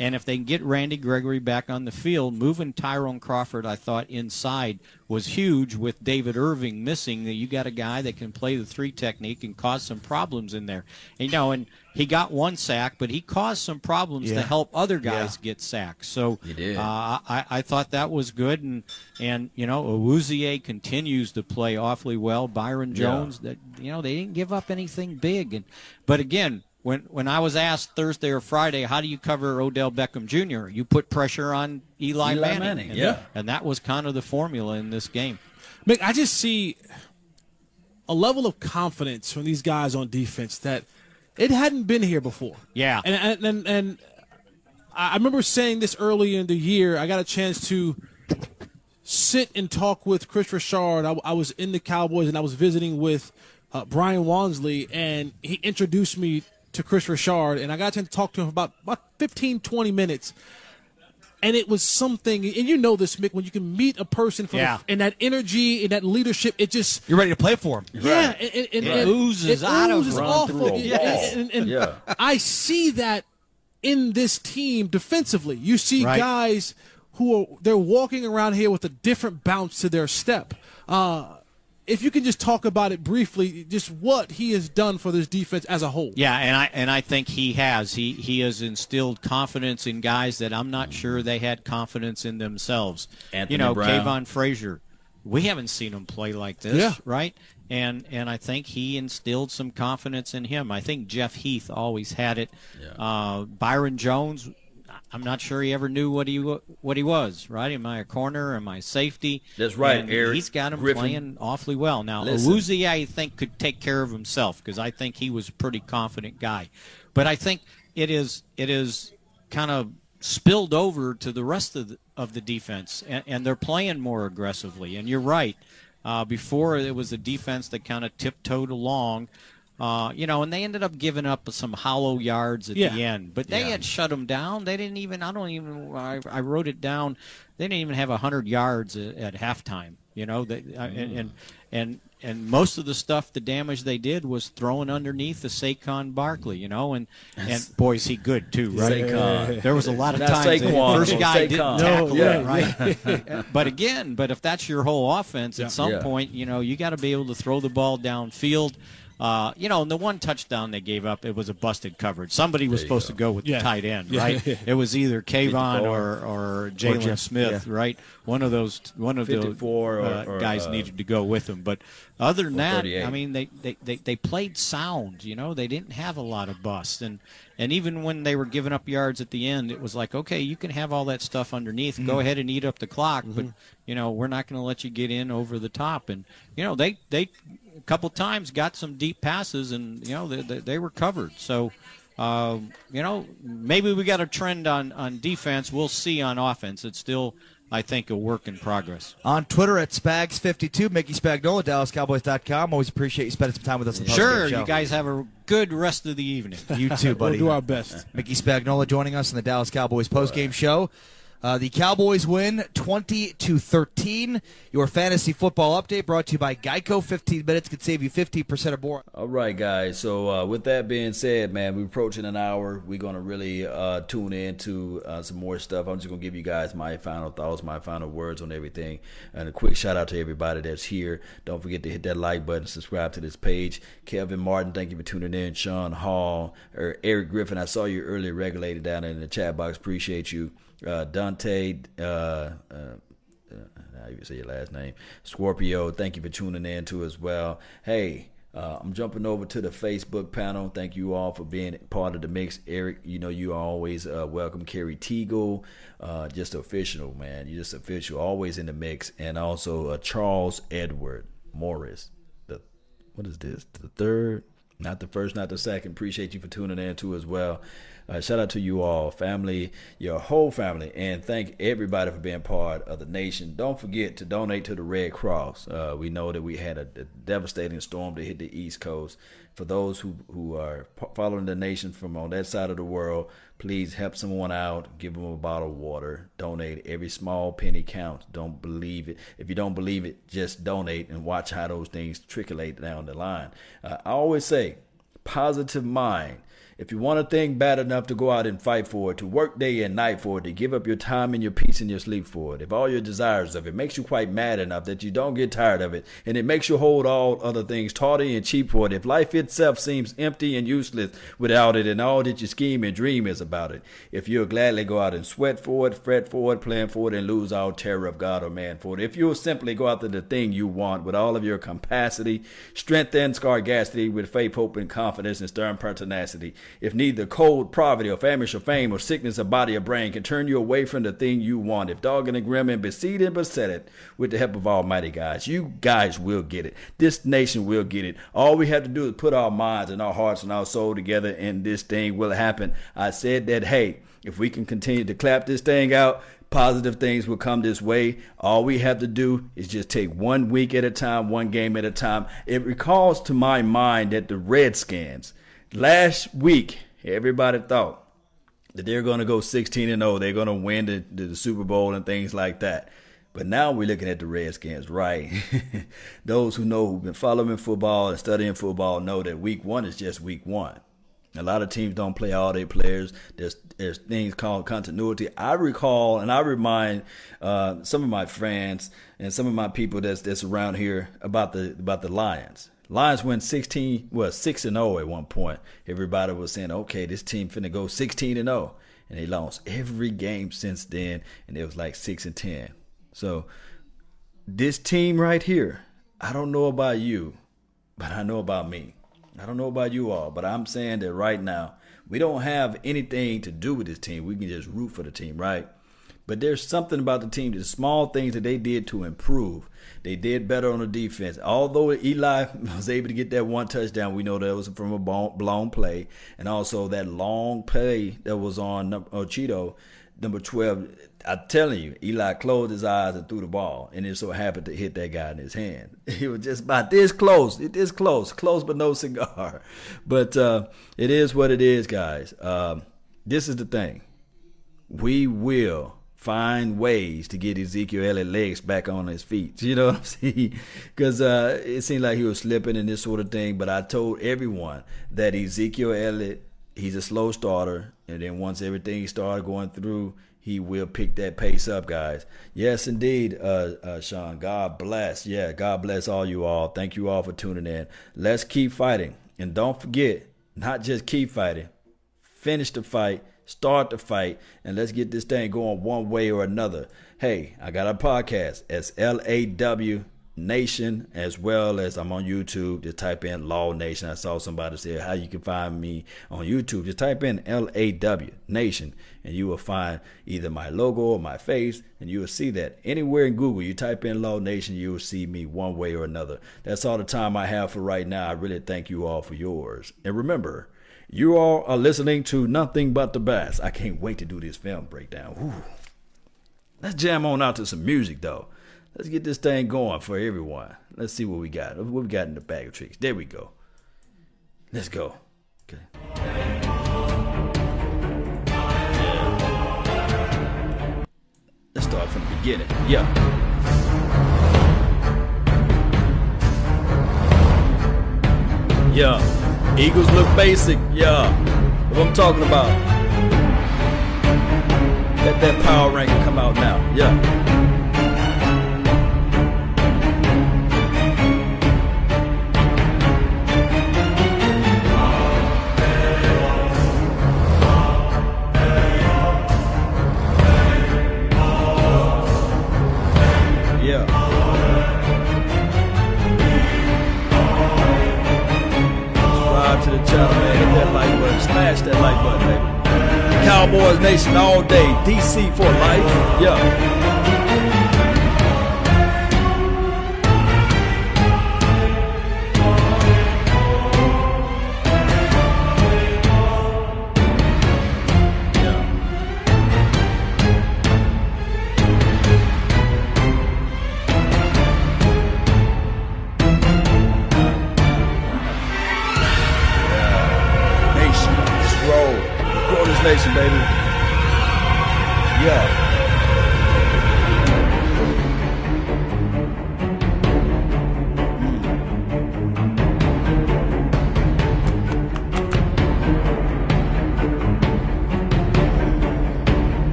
And if they can get Randy Gregory back on the field, moving Tyrone Crawford, I thought inside was huge. With David Irving missing, that you got a guy that can play the three technique and cause some problems in there. You know, and he got one sack, but he caused some problems to help other guys get sacks. So. Uh, I, I thought that was good, and and you know, Awuzie continues to play awfully well. Byron Yeah. Jones, that you know, they didn't give up anything big, and but again. When, when I was asked Thursday or Friday, how do you cover Odell Beckham Jr.? You put pressure on Eli, Eli Manning, Manning, and, yeah. and that was kind of the formula in this game. Mick, I just see a level of confidence from these guys on defense that it hadn't been here before. Yeah. And and and, and I remember saying this early in the year. I got a chance to sit and talk with Kris Richard. I, I was in the Cowboys and I was visiting with uh, Brian Wansley, and he introduced me to Kris Richard, and I got to talk to him for about, about 15, 20 minutes. And it was something, and you know this, Mick, when you can meet a person from Yeah. and that energy and that leadership, it just You're ready to play for him. yeah, and, and, and, It and oozes it out of oozes him. off of through you. And, and Yeah. I see that in this team defensively. You see Right. guys who are they're walking around here with a different bounce to their step. Uh, if you can just talk about it briefly, just what he has done for this defense as a whole. Yeah, and I and I think he has. He he has instilled confidence in guys that I'm not sure they had confidence in themselves. Anthony you know, Brown. Kavon Frazier. We haven't seen him play like this, Yeah. right? And and I think he instilled some confidence in him. I think Jeff Heath always had it. Uh, Byron Jones, I'm not sure he ever knew what he what he was. Right? Am I a corner? Am I safety? That's right, And Eric He's got him Griffin. playing awfully well now. Listen. Awuzie, I think, could take care of himself because I think he was a pretty confident guy. But I think it is it is kind of spilled over to the rest of the, of the defense, and, and they're playing more aggressively. And you're right. Uh, before it was a defense that kind of tiptoed along. Uh, you know, and they ended up giving up some hollow yards at Yeah. the end, but they Yeah. had shut them down. They didn't even. I don't even. I, I wrote it down. They didn't even have hundred yards at, at halftime. You know, they, uh, and, and and and most of the stuff, the damage they did was throwing underneath the Saquon Barkley. You know, and and boy, is he good too, right? Saquon. There was a lot of Not times Saquon, the first guy Saquon. didn't No, tackle yeah. him, right? but again, but if that's your whole offense, at some Yeah. point, you know, you got to be able to throw the ball downfield. Uh, you know, and the one touchdown they gave up, it was a busted coverage. Somebody was supposed go. to go with Yeah. the tight end, right? it was either Kavon or or Jaylon Smith, yeah. right? One of those, one of the 54 or- uh, or, guys uh, needed to go with him. But other than that, I mean, they, they, they, they played sound. You know, they didn't have a lot of busts, and and even when they were giving up yards at the end, it was like, okay, you can have all that stuff underneath. Mm-hmm. Go ahead and eat up the clock, but you know, we're not going to let you get in over the top. And you know, they they a couple times got some deep passes, and you know, they they, they were covered. So. Um, you know, maybe we got a trend on, on defense. We'll see on offense. It's still, I think, a work in progress. On Twitter at Spags52, Mickey Spagnola, DallasCowboys.com. Always appreciate you spending some time with us. On Sure, show. you guys have a good rest of the evening. You too, buddy. We'll do our best. Mickey Spagnola joining us in the Dallas Cowboys postgame show. Uh, the Cowboys win 20 to 13. Your fantasy football update brought to you by Geico. 15 minutes could save you 50% or more. All right, guys. So uh, with that being said, man, we're approaching an hour. We're gonna really uh, tune into uh, some more stuff. I'm just gonna give you guys my final thoughts, my final words on everything, and a quick shout out to everybody that's here. Don't forget to hit that like button, subscribe to this page. Kevin Martin, thank you for tuning in. Sean Hall, or Eric Griffin, I saw you earlier regulated down in the chat box. Appreciate you. Uh, Dante. Uh, uh, how you say your last name, Scorpio. Thank you for tuning in too as well. Hey, uh, I'm jumping over to the Facebook panel. Thank you all for being part of the mix. Eric, you know you are always uh, welcome. Kerry Teagle, uh, just official man. You're just official, always in the mix, and also uh, Charles Edward Morris. The what is this? The third, not the first, not the second. Appreciate you for tuning in too as well. Uh, shout out to you all, family, your whole family, and thank everybody for being part of the nation. Don't forget to donate to the Red Cross. Uh, we know that we had a, a devastating storm to hit the East Coast. For those who, who are following the nation from on that side of the world, please help someone out. Give them a bottle of water. Donate. Every small penny counts. Don't believe it. If you don't believe it, just donate and watch how those things trickle down the line. Uh, I always say, positive mind If you want a thing bad enough to go out and fight for it, to work day and night for it, to give up your time and your peace and your sleep for it, if all your desires of it makes you quite mad enough that you don't get tired of it, and it makes you hold all other things tawdry and cheap for it, if life itself seems empty and useless without it, and all that you scheme and dream is about it, if you'll gladly go out and sweat for it, fret for it, plan for it, and lose all terror of God or man for it, if you'll simply go after the thing you want with all of your capacity, strength, and scarcity, with faith, hope, and confidence, and stern pertinacity, if neither cold, poverty, or famish, or fame, or sickness of body or brain can turn you away from the thing you want, if dogged and grim and besieged and beset it with the help of Almighty guys, you guys will get it. This nation will get it. All we have to do is put our minds and our hearts and our soul together, and this thing will happen. I said that, hey, if we can continue to clap this thing out, positive things will come this way. All we have to do is just take one week at a time, one game at a time. It recalls to my mind that the Redskins last week, everybody thought that they're going to go 16 and 0. They're going to win the, the, Super Bowl and things like that. But now we're looking at the Redskins, right? Those who know who've been following football and studying football know that week one is just week one. A lot of teams don't play all their players. There's there's things called continuity. I recall and I remind uh, some of my friends and some of my people that's that's around here about the about the Lions. Lions went 16, well, 6 and 0 at one point. Everybody was saying, okay, this team finna go 16 and 0. And they lost every game since then, and it was like 6 and 10. So, this team right here, I don't know about you, but I know about me. I don't know about you all, but I'm saying that right now, we don't have anything to do with this team. We can just root for the team, right? But there's something about the team, the small things that they did to improve. They did better on the defense. Although Eli was able to get that one touchdown, we know that was from a blown play. And also that long play that was on uh, Cheeto, number 12. I'm telling you, Eli closed his eyes and threw the ball. And it so happened to hit that guy in his hand. He was just about this close. This close. Close but no cigar. But uh, it is what it is, guys. Um, this is the thing. We will find ways to get Ezekiel Elliott legs back on his feet. You know what I'm saying? Because uh, it seemed like he was slipping and this sort of thing. But I told everyone that Ezekiel Elliott, he's a slow starter. And then once everything started going through, he will pick that pace up, guys. Yes, indeed, uh, uh, Sean. God bless. Yeah, God bless all you all. Thank you all for tuning in. Let's keep fighting. And don't forget, not just keep fighting, finish the fight start the fight, and let's get this thing going one way or another. Hey, I got a podcast. It's L A W Nation, as well as I'm on YouTube. Just type in Law Nation. I saw somebody say how you can find me on YouTube. Just type in L A W Nation, and you will find either my logo or my face, and you will see that anywhere in Google. You type in Law Nation, you will see me one way or another. That's all the time I have for right now. I really thank you all for yours, and remember. You all are listening to Nothing But the Best. I can't wait to do this film breakdown. Whew. Let's jam on out to some music, though. Let's get this thing going for everyone. Let's see what we got. What we got in the bag of tricks. There we go. Let's go. Okay. Let's start from the beginning. Yeah. Yeah. Eagles look basic, yeah. What I'm talking about. Let that power ranking come out now, yeah. Smash that like button, baby. Cowboys Nation all day. DC for life. Yeah.